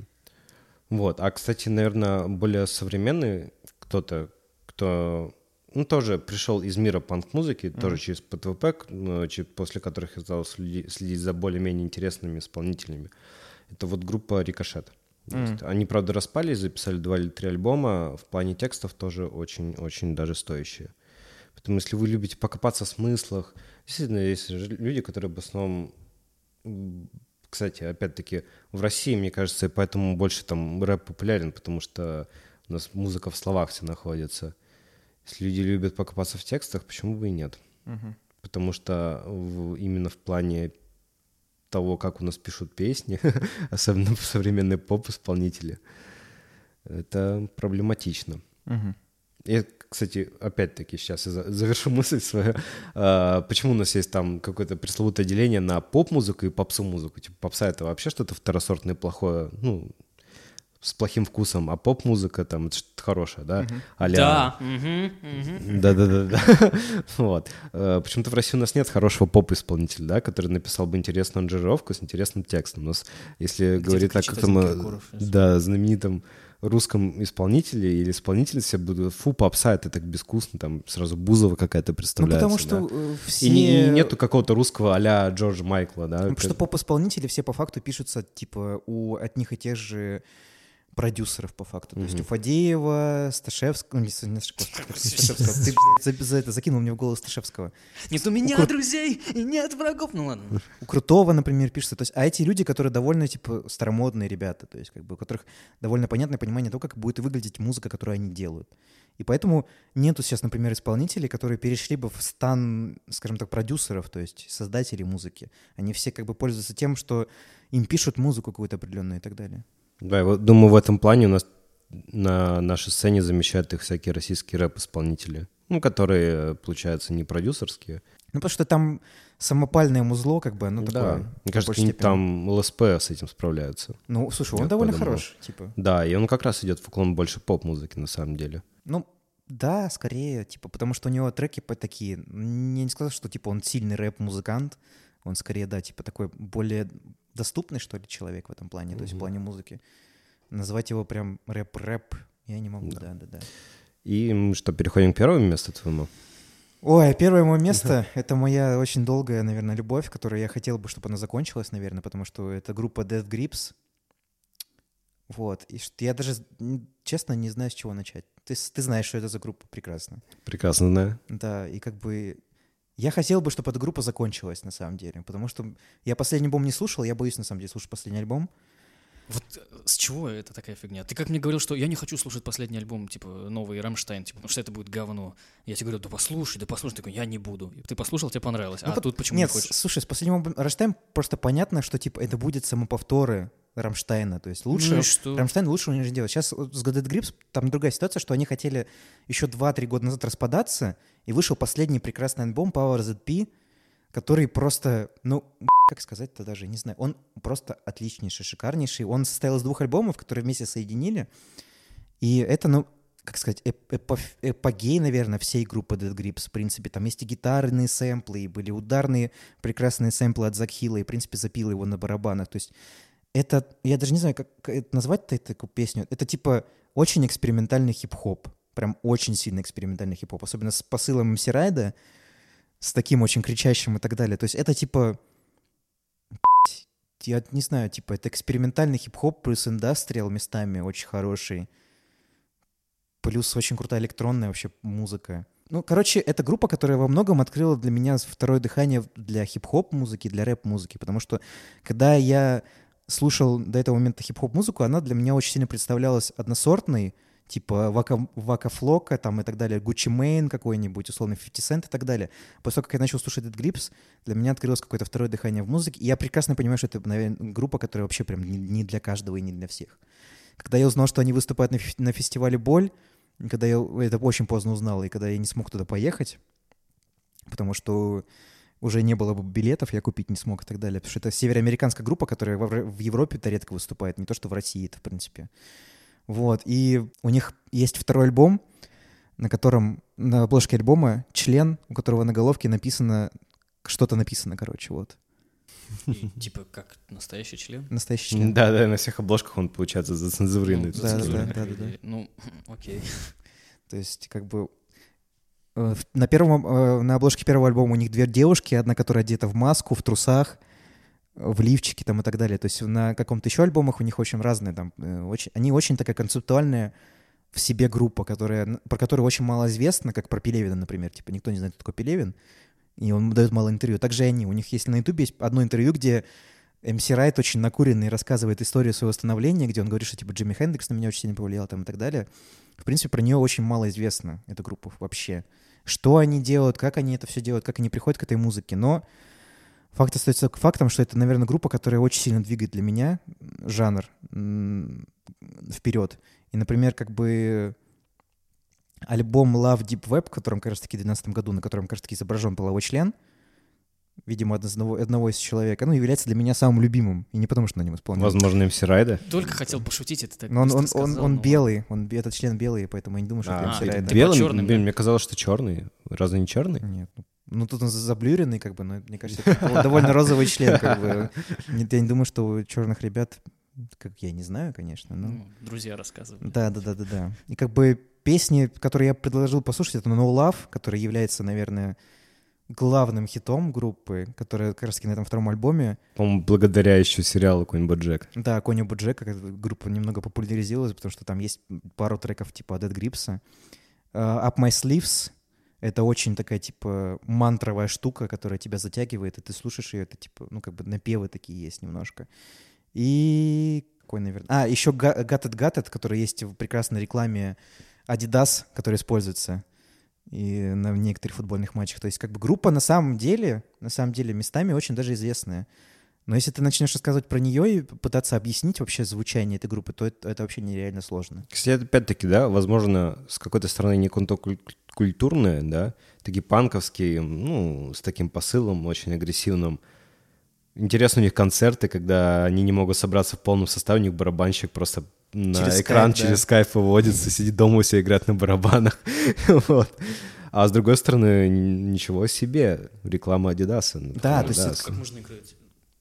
Вот. А, кстати, наверное, более современный кто-то, кто ну, тоже пришел из мира панк-музыки, тоже через ПТВП, ну, после которых я стал следи- следить за более-менее интересными исполнителями. Это вот группа «Рикошет». есть. Они, правда, распались, записали два или три альбома. В плане текстов тоже очень-очень даже стоящие. Поэтому, если вы любите покопаться в смыслах, действительно, есть люди, которые в основном Кстати, опять-таки, в России, мне кажется, и поэтому больше там рэп популярен, потому что у нас музыка в словах все находится. Если люди любят покопаться в текстах, почему бы и нет? Потому что в- именно в плане того, как у нас пишут песни, особенно современные поп-исполнители, это проблематично. Мгм. Я, кстати, опять-таки сейчас завершу мысль свою. А, Почему у нас есть там какое-то пресловутое деление на поп-музыку и попсу-музыку? Типа попса — это вообще что-то второсортное, плохое, ну, с плохим вкусом, а поп-музыка там это что-то хорошее, да? а Да. мгм, мгм. Да-да-да. Вот. Э, Почему-то в России у нас нет хорошего поп-исполнителя, да, который написал бы интересную аранжировку с интересным текстом. У нас, если говорить о кричит каком один Киркоров сейчас. Русском исполнителе или исполнительнице будут, фу, попса, это так безвкусно, там сразу Бузова какая-то Ну, представляется. потому что да. э, все... И, не- и нету какого-то русского а-ля Джорджа Майкла, да? Ну, потому что поп-исполнители все по факту пишутся, типа, у одних и тех же продюсеров по факту. То есть у Фадеева, Сташевского, не, не Сташевского, ты за, за это закинул мне в голову Сташевского. Нет у меня Кру- друзей и нет врагов. Ну ладно. У Крутого, например, пишется. То есть, а эти люди, которые довольно, типа, старомодные ребята, то есть, как бы, у которых довольно понятное понимание того, как будет выглядеть музыка, которую они делают. И поэтому нету сейчас, например, исполнителей, которые перешли бы в стан, скажем так, продюсеров, то есть создателей музыки. Они все как бы пользуются тем, что им пишут музыку какую-то определенную и так далее. Да, вот думаю, в этом плане у нас на нашей сцене замещают их всякие российские рэп-исполнители, ну, которые, получается, не продюсерские. Ну, потому что там самопальное музло, как бы, оно да, такое. мне кажется, степени. там ЛСП с этим справляются. Ну, слушай, он Я довольно подумал. хорош, типа. Да, и он как раз идет в уклон больше поп-музыки, на самом деле. Ну, да, скорее, типа, потому что у него треки такие, я не сказал, что, типа, он сильный рэп-музыкант, он скорее, да, типа, такой более доступный, что ли, человек в этом плане, то есть в плане музыки. Назвать его прям рэп-рэп я не могу, Да. да, да, да. И что, переходим к первому месту твоему? Ой, первое мое место — это моя очень долгая, наверное, любовь, которую я хотел бы, чтобы она закончилась, наверное, потому что это группа Death Grips. Вот, и что я даже, честно, не знаю, с чего начать. Ты, ты знаешь, что это за группа прекрасно. Прекрасно знаю. Да, и как бы я хотел бы, чтобы эта группа закончилась на самом деле, потому что я последний альбом не слушал, я боюсь на самом деле слушать последний альбом. Вот э, с чего это такая фигня? Ты как мне говорил, что я не хочу слушать последний альбом, типа, новый Рамштайн, типа, потому что это будет говно. Я тебе говорю, да послушай, да послушай. Ты такой, я не буду. Ты послушал, тебе понравилось. Ну, а пот- тут почему Нет, не хочешь? слушай, с последним Рамштайн просто понятно, что типа это будет самоповторы Рамштайна, то есть лучше... Ну что? Рамштайн лучше не делать. Сейчас с Death Grips там другая ситуация, что они хотели еще 2-3 года назад распадаться, и вышел последний прекрасный альбом Power ZP, который просто, ну, как сказать-то даже, не знаю, он просто отличнейший, шикарнейший. Он состоял из двух альбомов, которые вместе соединили, и это, ну, как сказать, эп- эпогей, наверное, всей группы Dead Grips. В принципе, там есть и гитарные сэмплы, и были ударные прекрасные сэмплы от Закхила, и, в принципе, запил его на барабанах. То есть это, я даже не знаю, как это назвать-то эту песню. Это типа очень экспериментальный хип-хоп. Прям очень сильно экспериментальный хип-хоп. Особенно с посылом MC Райда, с таким очень кричащим и так далее. То есть это типа... Я не знаю, типа это экспериментальный хип-хоп плюс индастриал местами очень хороший. Плюс очень крутая электронная вообще музыка. Ну, короче, это группа, которая во многом открыла для меня второе дыхание для хип-хоп музыки, для рэп-музыки. Потому что когда я слушал до этого момента хип-хоп музыку, она для меня очень сильно представлялась односортной, типа Вака, Вака Флока там и так далее, Гуччи Мейн какой-нибудь, условно 50 Cent и так далее. После того, как я начал слушать Dead Grips, для меня открылось какое-то второе дыхание в музыке, и я прекрасно понимаю, что это, наверное, группа, которая вообще прям не, для каждого и не для всех. Когда я узнал, что они выступают на, на фестивале «Боль», когда я это очень поздно узнал, и когда я не смог туда поехать, потому что уже не было бы билетов, я купить не смог и так далее. Потому что это североамериканская группа, которая в Европе-то редко выступает, не то что в России это в принципе. Вот, и у них есть второй альбом, на котором, на обложке альбома член, у которого на головке написано, что-то написано, короче, вот. И, Типа как настоящий член? Настоящий член. Да, да, на всех обложках он, получается, зацензуренный. Ну, да, да, да, да, да. Ну, окей. То есть, как бы, на первом, э, на обложке первого альбома у них две девушки, одна, которая одета в маску, в трусах, э, в лифчике там и так далее. То есть на каком-то еще альбомах у них очень разные там, э, очень, они очень такая концептуальная в себе группа, которая, про которую очень мало известно, как про Пелевина, например. Типа никто не знает, кто такой Пелевин, и он дает мало интервью. Также и они. У них есть на Ютубе есть одно интервью, где МС Райт очень накуренный рассказывает историю своего становления, где он говорит, что типа Джимми Хендрикс на меня очень сильно повлиял там и так далее. В принципе, про нее очень мало известно, эту группу вообще. Что они делают, как они это все делают, как они приходят к этой музыке. Но факт остается фактом, что это, наверное, группа, которая очень сильно двигает для меня жанр вперед. И, например, как бы альбом Love Deep Web, в котором, кажется, таки в 2012 году, на котором, кажется, таки изображен половой член, видимо, одного, одного из человека, ну, является для меня самым любимым. И не потому, что на нем исполняет. Возможно, МС Райда. Только хотел пошутить, это так Но он, он, он, сказал, он ну белый, он, этот член белый, поэтому я не думаю, что А, это А, бе- белый? черным, Блин, да? мне казалось, что черный. Разве не черный? Нет. ну, Ну, тут он за- заблюренный, как бы, но мне кажется, это довольно розовый член, как бы. Нет, Я не думаю, что у черных ребят, как я не знаю, конечно, но... Ну, друзья рассказывали. Да, да, да, да, да. И как бы песни, которые я предложил послушать, это No Love, который является, наверное, главным хитом группы, которая как раз на этом втором альбоме. По-моему, благодаря еще сериалу Конь Боджек. Да, Конь Боджек, группа немного популяризировалась, потому что там есть пару треков типа Dead Grips'а. Uh, Up My Sleeves — это очень такая, типа, мантровая штука, которая тебя затягивает, и ты слушаешь ее, это, типа, ну, как бы напевы такие есть немножко. И какой, наверное... А, еще Got It, который есть в прекрасной рекламе Adidas, который используется и на некоторых футбольных матчах. То есть как бы группа на самом деле, на самом деле местами очень даже известная. Но если ты начнешь рассказывать про нее и пытаться объяснить вообще звучание этой группы, то это, это вообще нереально сложно. Кстати, опять-таки, да, возможно, с какой-то стороны не культурные, да, такие панковские, ну, с таким посылом очень агрессивным. Интересно у них концерты, когда они не могут собраться в полном составе, у них барабанщик просто на через экран скайп, через да. скайп выводится, сидит дома у себя играет на барабанах. вот. А с другой стороны, ничего себе, реклама Адидаса. Да, то есть... Как можно играть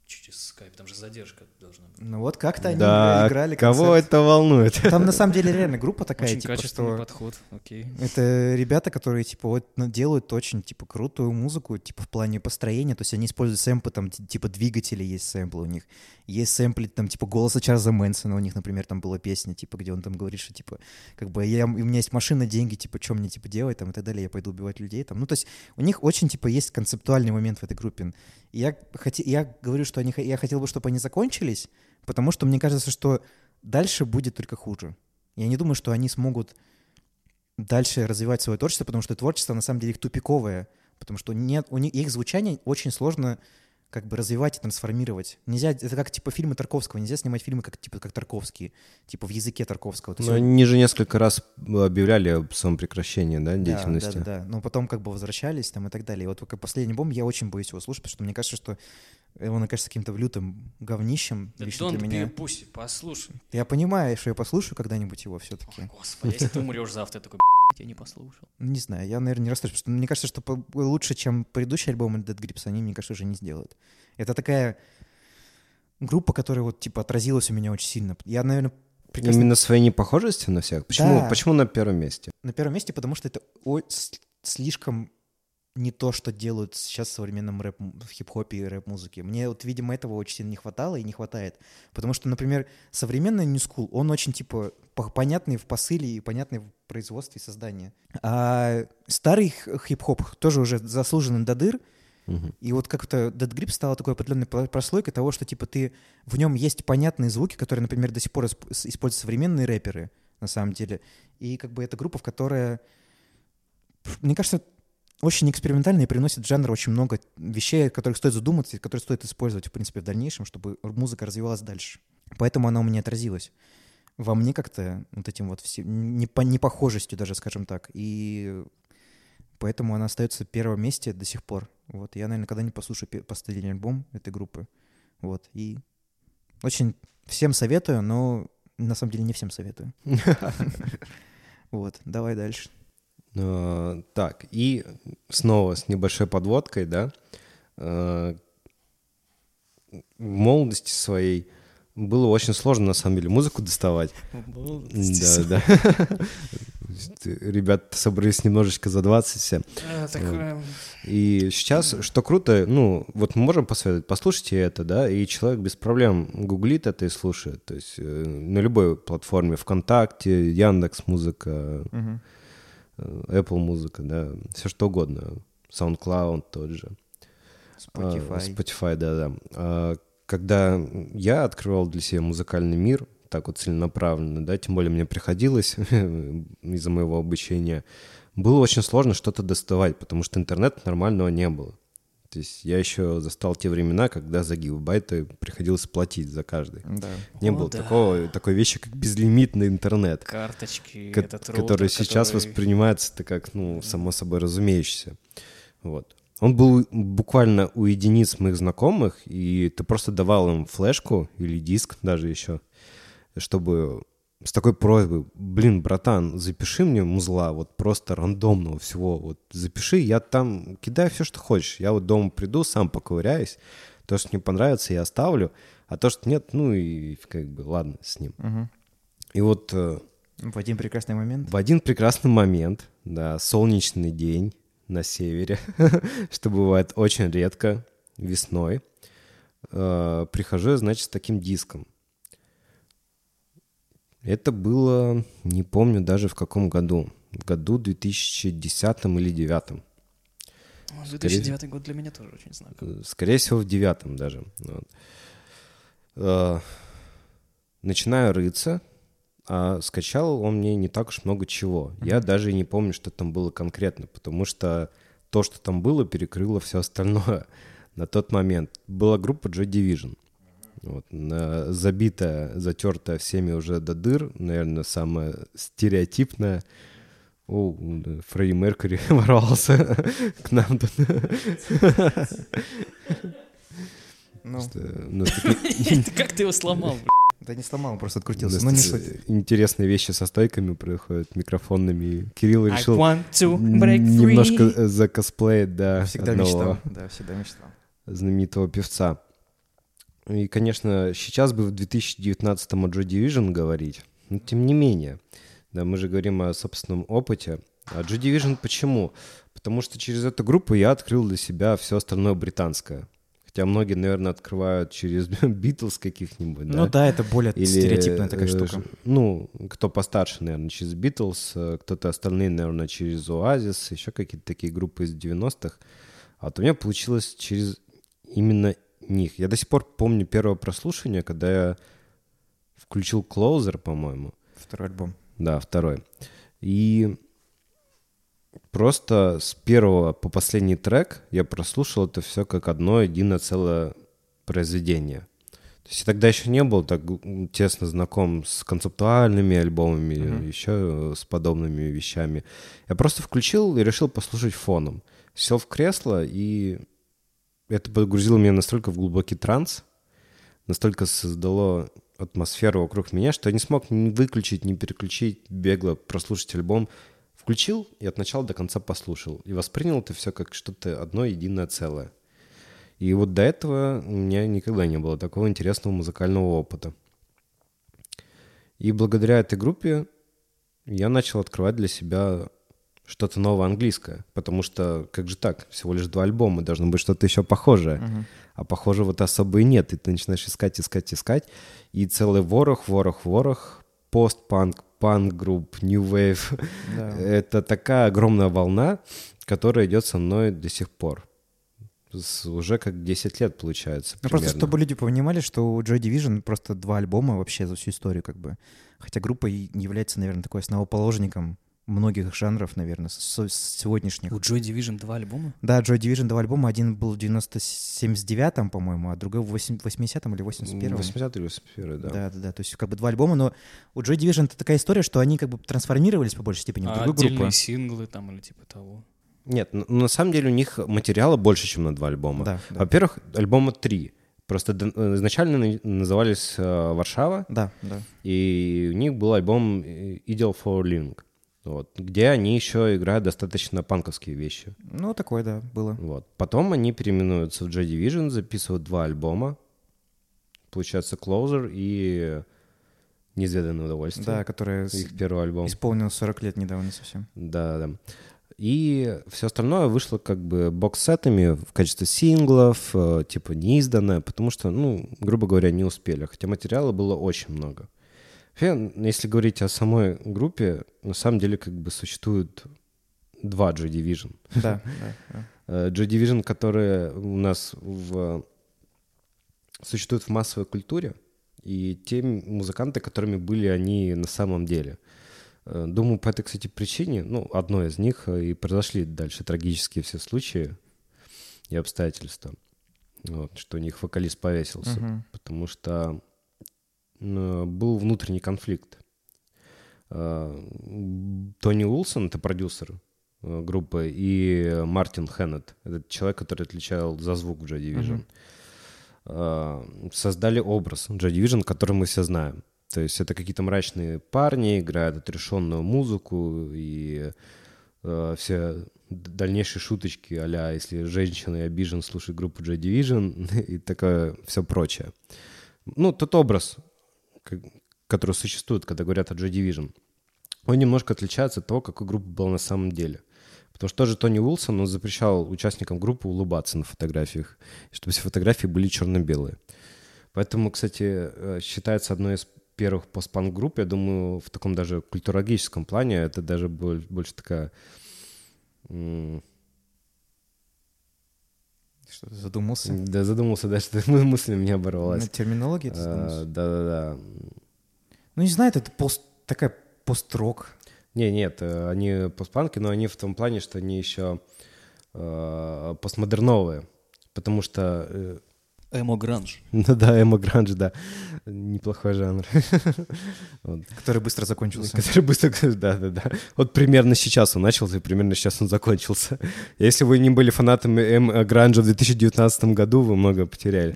через скайп? Там же задержка должна. Ну вот как-то они да, играли кого это волнует? Там на самом деле реально группа такая, очень типа, что... подход, окей. Это ребята, которые, типа, вот ну, делают очень, типа, крутую музыку, типа, в плане построения, то есть они используют сэмплы, там, типа, двигатели есть сэмплы у них, есть сэмплы, там, типа, голоса Чарльза Мэнсона у них, например, там была песня, типа, где он там говорит, что, типа, как бы, я, у меня есть машина, деньги, типа, что мне, типа, делать, там, и так далее, я пойду убивать людей, там, ну, то есть у них очень, типа, есть концептуальный момент в этой группе. И я, хоте, я говорю, что они, я хотел бы, чтобы они закончились, потому что мне кажется, что дальше будет только хуже. Я не думаю, что они смогут дальше развивать свое творчество, потому что творчество на самом деле их тупиковое, потому что нет, у них, их звучание очень сложно как бы развивать и трансформировать. Нельзя, это как типа фильмы Тарковского, нельзя снимать фильмы как типа как Тарковские, типа в языке Тарковского. То Но есть, они же несколько раз объявляли об своем прекращении, да, деятельности. Да, да, да. Но потом как бы возвращались там и так далее. И вот как последний альбом я очень боюсь его слушать, потому что мне кажется, что он окажется каким-то лютым говнищем. Да лично для меня. Пусть, послушай. Я понимаю, что я послушаю когда-нибудь его все-таки. Ой, господи, если ты умрешь завтра, я такой, я не послушал. Не знаю, я, наверное, не расстроюсь, потому что мне кажется, что лучше, чем предыдущий альбом Dead Grips, они, мне кажется, уже не сделают. Это такая группа, которая вот, типа, отразилась у меня очень сильно. Я, наверное, прекрасно... Именно своей непохожестью на всех? Почему, да. почему на первом месте? На первом месте, потому что это слишком не то, что делают сейчас в современном рэп, в хип-хопе и рэп-музыке. Мне вот, видимо, этого очень сильно не хватало и не хватает. Потому что, например, современный School, он очень, типа, понятный в посыле и понятный в производстве и создании. А старый хип-хоп тоже уже заслуженный до дыр, И вот как-то Dead Grip стала такой определенной прослойкой того, что типа ты в нем есть понятные звуки, которые, например, до сих пор используют современные рэперы, на самом деле. И как бы это группа, в которой, мне кажется, очень экспериментально и приносит в жанр очень много вещей, о которых стоит задуматься, которые стоит использовать, в принципе, в дальнейшем, чтобы музыка развивалась дальше. Поэтому она у меня отразилась. Во мне как-то вот этим вот всем, не по непохожестью даже, скажем так. И поэтому она остается в первом месте до сих пор. Вот. Я, наверное, никогда не послушаю последний альбом этой группы. Вот. И очень всем советую, но на самом деле не всем советую. Вот, давай дальше. Э, так, и снова с небольшой подводкой, да, э, в молодости своей было очень сложно, на самом деле, музыку доставать. Да, да. Ребята собрались немножечко за 20 все. А, и сейчас, что круто, ну, вот мы можем посоветовать, послушайте это, да, и человек без проблем гуглит это и слушает. То есть э, на любой платформе, ВКонтакте, Яндекс Музыка, Apple музыка, да, все что угодно. SoundCloud тот же. Spotify. Spotify, да, да. Когда я открывал для себя музыкальный мир, так вот целенаправленно, да, тем более мне приходилось из-за моего обучения, было очень сложно что-то доставать, потому что интернета нормального не было. То есть я еще застал те времена, когда за гигабайты приходилось платить за каждый. Да. Не О, было да. такого, такой вещи, как безлимитный интернет. Карточки, ко- этот роутер, который сейчас который... воспринимается как, ну, само собой разумеющееся. Вот. Он был буквально у единиц моих знакомых, и ты просто давал им флешку или диск даже еще, чтобы с такой просьбой, блин, братан, запиши мне музла, вот просто рандомного всего, вот запиши, я там кидаю все, что хочешь, я вот дома приду, сам поковыряюсь, то, что мне понравится, я оставлю, а то, что нет, ну и как бы ладно с ним. Угу. И вот... Э, в один прекрасный момент? В один прекрасный момент, да, солнечный день, на севере, что бывает очень редко весной. Э, прихожу я, значит, с таким диском. Это было, не помню даже в каком году. В году 2010 или 2009. 2009 Скорее, год для меня тоже очень знаковый. Скорее всего, в девятом даже. Вот. Э, начинаю рыться, а скачал он мне не так уж много чего. Mm-hmm. Я даже и не помню, что там было конкретно, потому что то, что там было, перекрыло все остальное на тот момент. Была группа Joy Division. Вот, забитая, затертая всеми уже до дыр, наверное, самая стереотипная. О, Фредди Меркьюри ворвался к нам тут. Ну. ну как ты его сломал, да не сломал, просто открутился. Но не Интересные вещи со стойками происходят, микрофонными. Кирилл решил немножко э, закосплеить, да, Всегда мечтал, да, всегда мечтал. Знаменитого певца. И, конечно, сейчас бы в 2019-м о Joy Division говорить, но тем не менее, да, мы же говорим о собственном опыте. А Joy Division почему? Потому что через эту группу я открыл для себя все остальное британское. Хотя многие, наверное, открывают через Битлз каких-нибудь, да? Ну да, это более Или, стереотипная такая э, штука. Ну, кто постарше, наверное, через Битлз, э, кто-то остальные, наверное, через Оазис, еще какие-то такие группы из 90-х. А вот у меня получилось через именно них. Я до сих пор помню первое прослушивание, когда я включил Closer, по-моему. Второй альбом. Да, второй. И просто с первого по последний трек я прослушал это все как одно единое целое произведение. То есть я тогда еще не был так тесно знаком с концептуальными альбомами, mm-hmm. еще с подобными вещами. Я просто включил и решил послушать фоном. Сел в кресло, и это погрузило меня настолько в глубокий транс, настолько создало атмосферу вокруг меня, что я не смог ни выключить, ни переключить, бегло прослушать альбом Включил и от начала до конца послушал. И воспринял это все как что-то одно единое целое. И вот до этого у меня никогда не было такого интересного музыкального опыта. И благодаря этой группе я начал открывать для себя что-то новое английское, потому что как же так, всего лишь два альбома, должно быть что-то еще похожее, uh-huh. а похожего-то особо и нет, и ты начинаешь искать, искать, искать, и целый ворох, ворох, ворох, постпанк, панк-групп, New Wave. Да. Это такая огромная волна, которая идет со мной до сих пор. С, уже как 10 лет получается. Ну, просто чтобы люди понимали, что у Joy Division просто два альбома вообще за всю историю, как бы. Хотя группа является, наверное, такой основоположником многих жанров, наверное, с, с сегодняшних. У Joy Division два альбома? Да, Joy Division два альбома. Один был в 79-м, по-моему, а другой в 80-м или 81-м. 80 или 81 да. Да, да, да. То есть как бы два альбома, но у Joy Division это такая история, что они как бы трансформировались по большей степени в а другую отдельные группу. синглы там или типа того? Нет, на самом деле у них материала больше, чем на два альбома. Да, да. Во-первых, альбома три. Просто э, изначально назывались э, «Варшава». Да, да. И у них был альбом «Ideal for Link». Вот, где они еще играют достаточно панковские вещи. Ну, такое, да, было. Вот. Потом они переименуются в Joy Division, записывают два альбома. Получается Closer и Неизведанное удовольствие. Да, которое их первый альбом. Исполнил 40 лет недавно совсем. Да, да. И все остальное вышло как бы бокс-сетами в качестве синглов, э, типа неизданное, потому что, ну, грубо говоря, не успели. Хотя материала было очень много. Если говорить о самой группе, на самом деле как бы существует два Joy Division. Да, да. Э, Joy Division, которые у нас в... существуют в массовой культуре, и те музыканты, которыми были они на самом деле. Э, думаю, по этой, кстати, причине, ну, одной из них э, и произошли дальше трагические все случаи и обстоятельства. Вот, что у них вокалист повесился. Uh-huh. Потому что Э, был внутренний конфликт. Э, Тони Уилсон, это продюсер э, группы, и Мартин Хеннет, это человек, который отвечал за звук в Joy Division, uh-huh. создали образ Joy Division, который мы все знаем. То есть это какие-то мрачные парни, играют отрешенную музыку, и э, все дальнейшие шуточки а если женщина и обижен, слушай группу Joy Division и такое все прочее. Ну, тот образ которые существуют, когда говорят о Joy Division, он немножко отличается от того, какой группа была на самом деле. Потому что тоже Тони Уилсон, он запрещал участникам группы улыбаться на фотографиях, чтобы все фотографии были черно-белые. Поэтому, кстати, э, считается одной из первых постпанк групп, я думаю, в таком даже культурологическом плане, это даже больше такая... Что ты задумался? Да, задумался, да, что мысль у меня оборвалась. На терминологии ты задумался? Да-да-да. Ну, не знаю, это пост, такая пост-рок. Не, нет, э, они постпанки, но они в том плане, что они еще э, постмодерновые, потому что... Эмо-гранж. Ну да, эмо-гранж, да. Неплохой жанр. Который быстро закончился. Который быстро, да-да-да. Вот примерно сейчас он начался, и примерно сейчас он закончился. Если вы не были фанатами эмо-гранжа в 2019 году, вы много потеряли.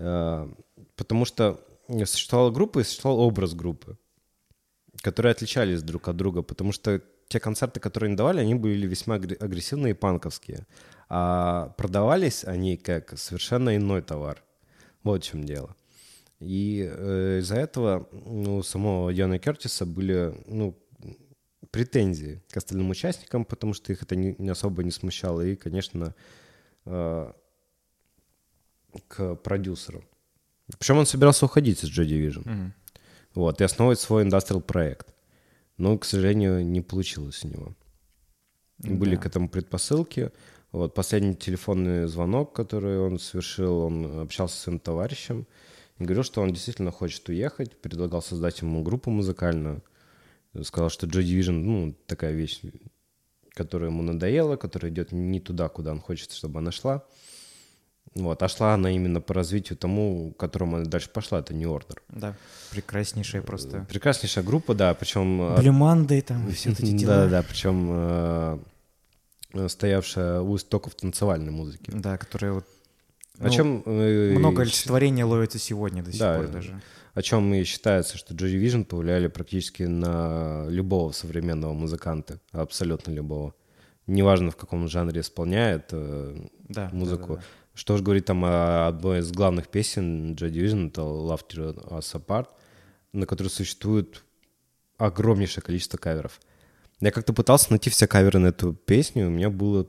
Э, потому что существовала группа и существовал образ группы которые отличались друг от друга, потому что те концерты, которые они давали, они были весьма агрессивные и панковские. А продавались они как совершенно иной товар. Вот в чем дело. И э, из-за этого ну, у самого Яна Кертиса были ну, претензии к остальным участникам, потому что их это не, не особо не смущало. И, конечно, э, к продюсеру. Причем он собирался уходить из Joy Division. Mm-hmm. Вот, и основывать свой индустриал проект. Но, к сожалению, не получилось у него. Да. Были к этому предпосылки. Вот последний телефонный звонок, который он совершил, он общался с своим товарищем и говорил, что он действительно хочет уехать, предлагал создать ему группу музыкальную. Сказал, что Joy Division, ну, такая вещь, которая ему надоела, которая идет не туда, куда он хочет, чтобы она шла. Вот, а шла она именно по развитию тому, к которому она дальше пошла, это не ордер. Да, прекраснейшая просто. Прекраснейшая группа, да, причем... Blue Monday там и все эти дела. Да, да, причем э, стоявшая у истоков танцевальной музыки. Да, которая вот... О ну, чем... Э, много олицетворения ловится сегодня до сих да, пор даже. О чем и считается, что Joy Division повлияли практически на любого современного музыканта, абсолютно любого. Неважно, в каком жанре исполняет э, да, музыку. Да, да, да что же говорить там о одной из главных песен Joy Division, это Love Tear Us Apart, на которой существует огромнейшее количество каверов. Я как-то пытался найти все каверы на эту песню, у меня было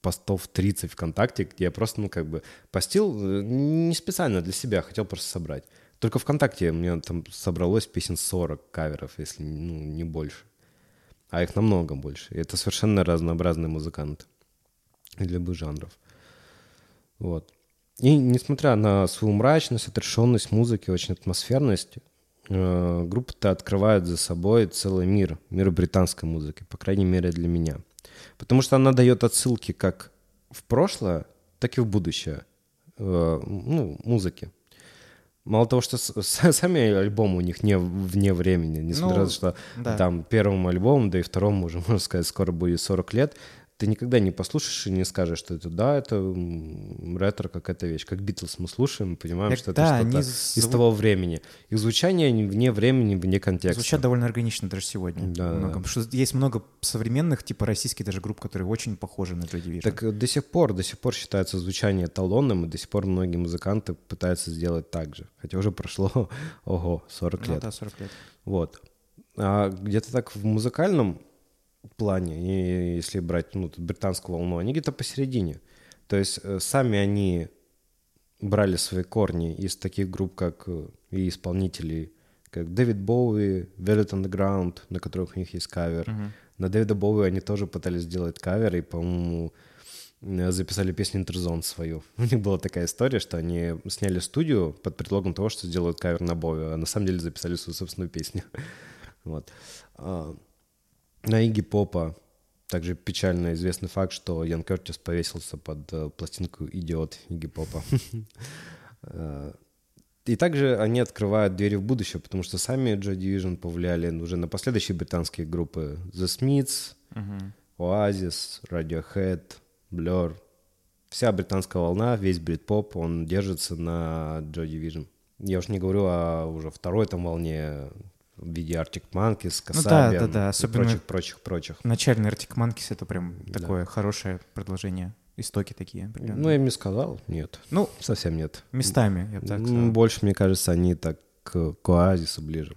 постов 30 ВКонтакте, где я просто, ну, как бы постил э, не специально для себя, хотел просто собрать. Только ВКонтакте у меня там собралось песен 40 каверов, если ну, не больше. А их намного больше. И это совершенно разнообразные музыканты для любых жанров. Вот. И несмотря на свою мрачность, отрешенность музыки, очень атмосферность, э, группа-то открывает за собой целый мир, мир британской музыки, по крайней мере для меня. Потому что она дает отсылки как в прошлое, так и в будущее э, ну, музыки. Мало того, что сами альбомы у них не вне времени, несмотря ну, на то, что да. там первому альбому, да и второму уже, можно сказать, скоро будет 40 лет, ты никогда не послушаешь и не скажешь, что это, да, это ретро какая-то вещь. Как Битлз мы слушаем, понимаем, так, что да, это что-то зву... из того времени. Их звучание вне времени, вне контекста. Звучат довольно органично даже сегодня. Да, много. Потому что есть много современных, типа российских даже групп, которые очень похожи на Joy Division. Так до сих пор, до сих пор считается звучание эталонным, и до сих пор многие музыканты пытаются сделать так же. Хотя уже прошло, ого, 40 ну, лет. да, 40 лет. Вот. А где-то так в музыкальном плане, и если брать ну, британскую волну, они где-то посередине. То есть э, сами они брали свои корни из таких групп, как э, и исполнителей, как Дэвид Боуи, Velvet Underground, на которых у них есть кавер. Uh-huh. На Дэвида Боуи они тоже пытались сделать кавер, и, по-моему, э, записали песню Интерзон свою. У них была такая история, что они сняли студию под предлогом того, что сделают кавер на Боуи, а на самом деле записали свою собственную песню. вот. На Игги Попа также печально известный факт, что Ян Кертис повесился под э, пластинку «Идиот» Игги Попа. Э, и также они открывают двери в будущее, потому что сами Joy Division повлияли уже на последующие британские группы. The Smiths, Oasis, Radiohead, Blur. Вся британская волна, весь брит-поп, он держится на Joy Division. Я уж не говорю о уже второй там волне в виде Arctic Monkeys, Kasabian ну, да, да, да. Особенно и прочих, прочих, прочих. Начальный Arctic Monkeys — это прям да. такое хорошее продолжение. Истоки такие. Ну, я им не сказал, нет. Ну, совсем нет. Местами, я так сказал. Больше, мне кажется, они так к, к Оазису ближе.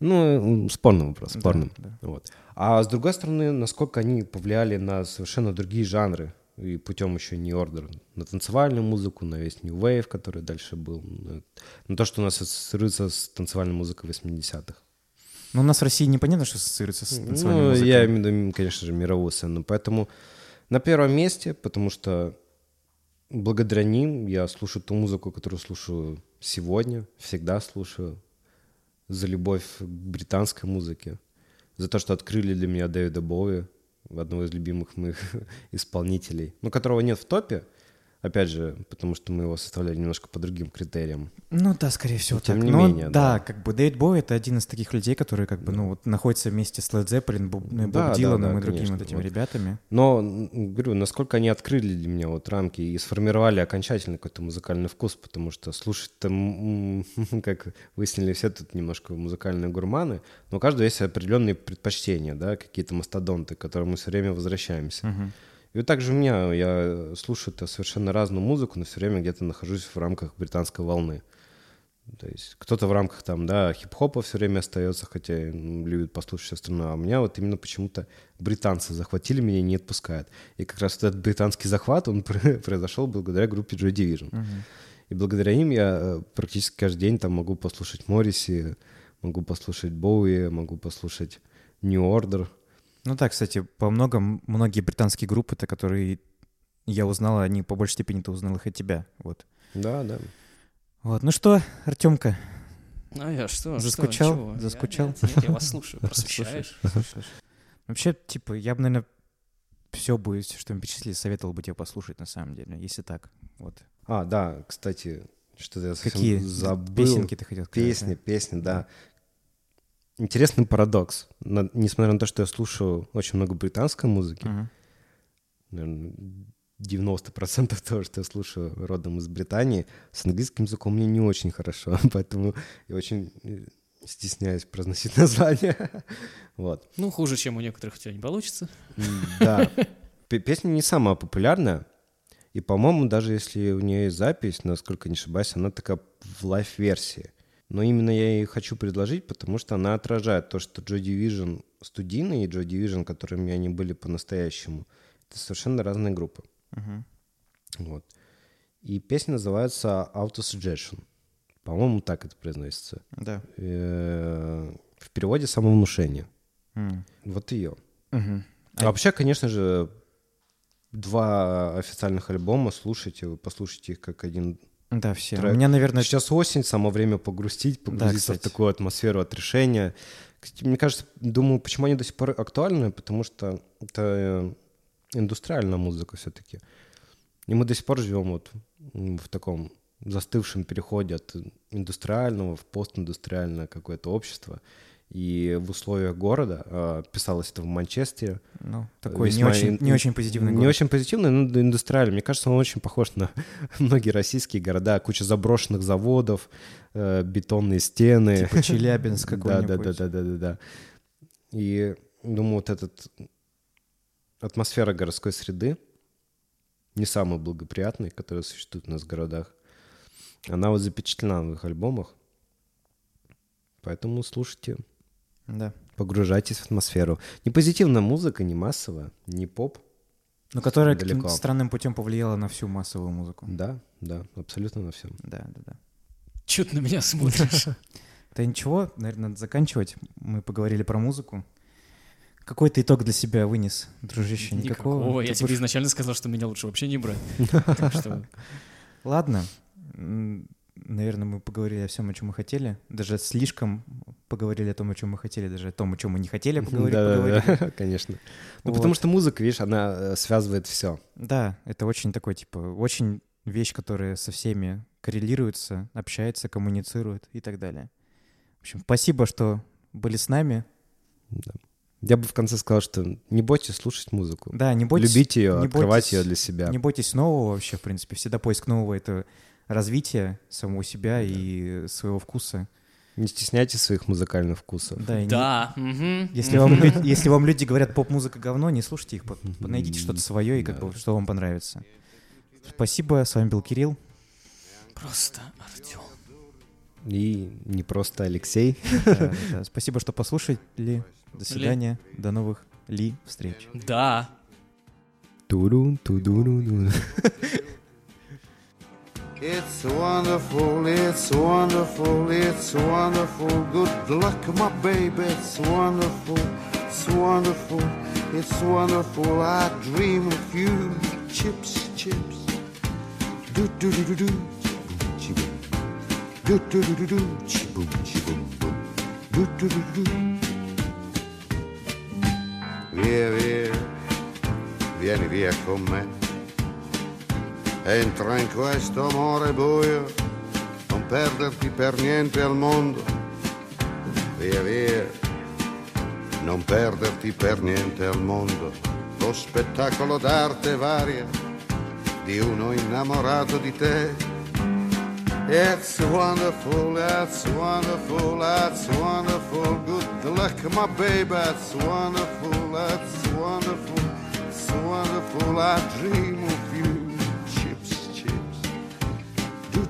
Ну, спорный вопрос, спорный. Да, Вот. А с другой стороны, насколько они повлияли на совершенно другие жанры, и путем еще не ордер на танцевальную музыку, на весь New Wave, который дальше был, на, то, что у нас ассоциируется с танцевальной музыкой 80-х. Ну, у нас в России непонятно, что ассоциируется с танцевальной ну, музыкой. я имею в виду, конечно же, мировую сцену. Поэтому на первом месте, потому что благодаря ним я слушаю ту музыку, которую слушаю сегодня, всегда слушаю, за любовь к британской музыке, за то, что открыли для меня Дэвида Боуи, одного из любимых моих исполнителей, но которого нет в топе, Опять же, потому что мы его составляли немножко по другим критериям. Ну да, скорее всего, Но тем так. не Но менее, да, да. как бы Дэвид Боуи — это один из таких людей, которые как бы, ну, вот находятся вместе с Led Zeppelin, Боб, ну, и Боб Да, да, Диланом да, и другими конечно, вот этими вот. ребятами. Но, говорю, насколько они открыли для меня вот рамки и сформировали окончательно какой-то музыкальный вкус, потому что слушать там, как выяснили все тут немножко музыкальные гурманы, но у каждого есть определенные предпочтения, да, какие-то мастодонты, к которым мы все время возвращаемся. Мгм. И вот так же у меня, я слушаю совершенно разную музыку, но все время где-то нахожусь в рамках британской волны. То есть кто-то в рамках там, да, хип-хопа все время остается, хотя м, любит послушать все остальное. А у меня вот именно почему-то британцы захватили меня и не отпускают. И как раз вот этот британский захват, он произошел благодаря группе Joy Division. Мгм. И благодаря им я э, практически каждый день там могу послушать Морриси, могу послушать Боуи, могу послушать New Order. Ну да, кстати, по многом, многие британские группы-то, которые я узнал, они по большей степени-то узнал их от тебя, вот. Да, да. Вот, ну что, Артемка, А я что? Заскучал? Что, ничего. Заскучал? Нет, нет, я вас слушаю, просвещаешь. вообще, типа, я бы, наверное, все бы, что мы перечислили, советовал бы тебе послушать, на самом деле, если так, вот. А, да, кстати, что-то я совсем Какие забыл. песенки ты хотел сказать? Песни, песни, да. Интересный парадокс. На- несмотря на то, что я слушаю очень много британской музыки, наверное, 90% того, что я слушаю родом из Британии, с английским языком мне не очень хорошо, поэтому я очень э, стесняюсь произносить название. Вот. Ну, хуже, чем у некоторых у тебя не получится. Да. Песня не самая популярная. И, по-моему, даже если у нее есть запись, насколько не ошибаюсь, она такая в live -версии. Но именно я ей хочу предложить, потому что она отражает то, что Joy Division студийный и Joy Division, которыми они были по-настоящему, это совершенно разные группы. Мгм. Вот. И песня называется Auto Suggestion. По-моему, так это произносится. Да. Э, В переводе самовнушение. М. Вот ее. Мгм. А вообще, конечно же, два официальных альбома слушайте, вы послушайте их как один. Да, все. Трек. У меня, наверное, Сейчас осень, само время погрустить, погрузиться в кстати. такую атмосферу отрешения. Кстати, мне кажется, думаю, почему они до сих пор актуальны, потому что это э, индустриальная музыка все-таки. И мы до сих пор живем вот в таком застывшем переходе от индустриального в постиндустриальное какое-то общество. И в условиях города, а, писалось это в Манчестере, ну, такой не весьма очень, ин- не очень позитивный не город. очень позитивный, но индустриальный. Мне кажется, он очень похож на многие российские города. Куча заброшенных заводов, э, бетонные стены. Типа Челябинск какой-нибудь. да, да, да, да, да, да. И думаю, вот этот атмосфера городской среды не самая благоприятная, которая существует у нас в городах. Она вот запечатлена в их альбомах. Поэтому слушайте, Да. погружайтесь в атмосферу. Не позитивная музыка, не массовая, не поп. Но которая Далеко. каким-то странным путем повлияла на всю массовую музыку. Да, да, абсолютно на всем. Да, да, да. Чё ты на меня смотришь? Да ничего, наверное, надо заканчивать. Мы поговорили про музыку. Какой ты итог для себя вынес, дружище? Никакого? Никакого. Я Ты тебе будешь- изначально сказал, что меня лучше вообще не брать. Так что Ладно. Наверное, мы поговорили о всем, о чем мы хотели. Даже слишком поговорили о том, о чем мы хотели, даже о том, о чем мы не хотели поговорить. Да, да, да, конечно. Ну, Вот. потому что музыка, видишь, она э, связывает все. Да, это очень такой, типа, очень вещь, которая со всеми коррелируется, общается, коммуницирует и так далее. В общем, спасибо, что были с нами. Я бы в конце сказал, что не бойтесь слушать музыку. Да, не бойтесь... Любите ее, не открывать бойтесь- ее для себя. Не бойтесь нового вообще, в принципе. Всегда поиск нового — это развитие самого себя и своего вкуса. Не стесняйтесь своих музыкальных вкусов. Да, и не- Да. мгм, Если вам, если вам люди говорят поп-музыка говно, не слушайте их, найдите что-то свое и как Да. бы, что вам понравится. Спасибо, с вами был Кирилл. Просто Артем. И не просто Алексей. Да, да. Спасибо, что послушали. До свидания. До новых ли встреч. Да. Турун, тудурун. It's wonderful, it's wonderful, it's wonderful. Good luck, my baby. It's wonderful, it's wonderful, it's wonderful. I dream of you. Chips, chips. Do do do do do. Chiboom. Do do do do do. Chiboom, chiboom, boom. Do do do do do. Via, via, vieni via con me. Entra in questo amore buio, non perderti per niente al mondo. Via via, non perderti per niente al mondo. Lo spettacolo d'arte varia di uno innamorato di te. It's wonderful, it's wonderful, it's wonderful. Good luck, my baby, it's wonderful, it's wonderful, it's wonderful. I dream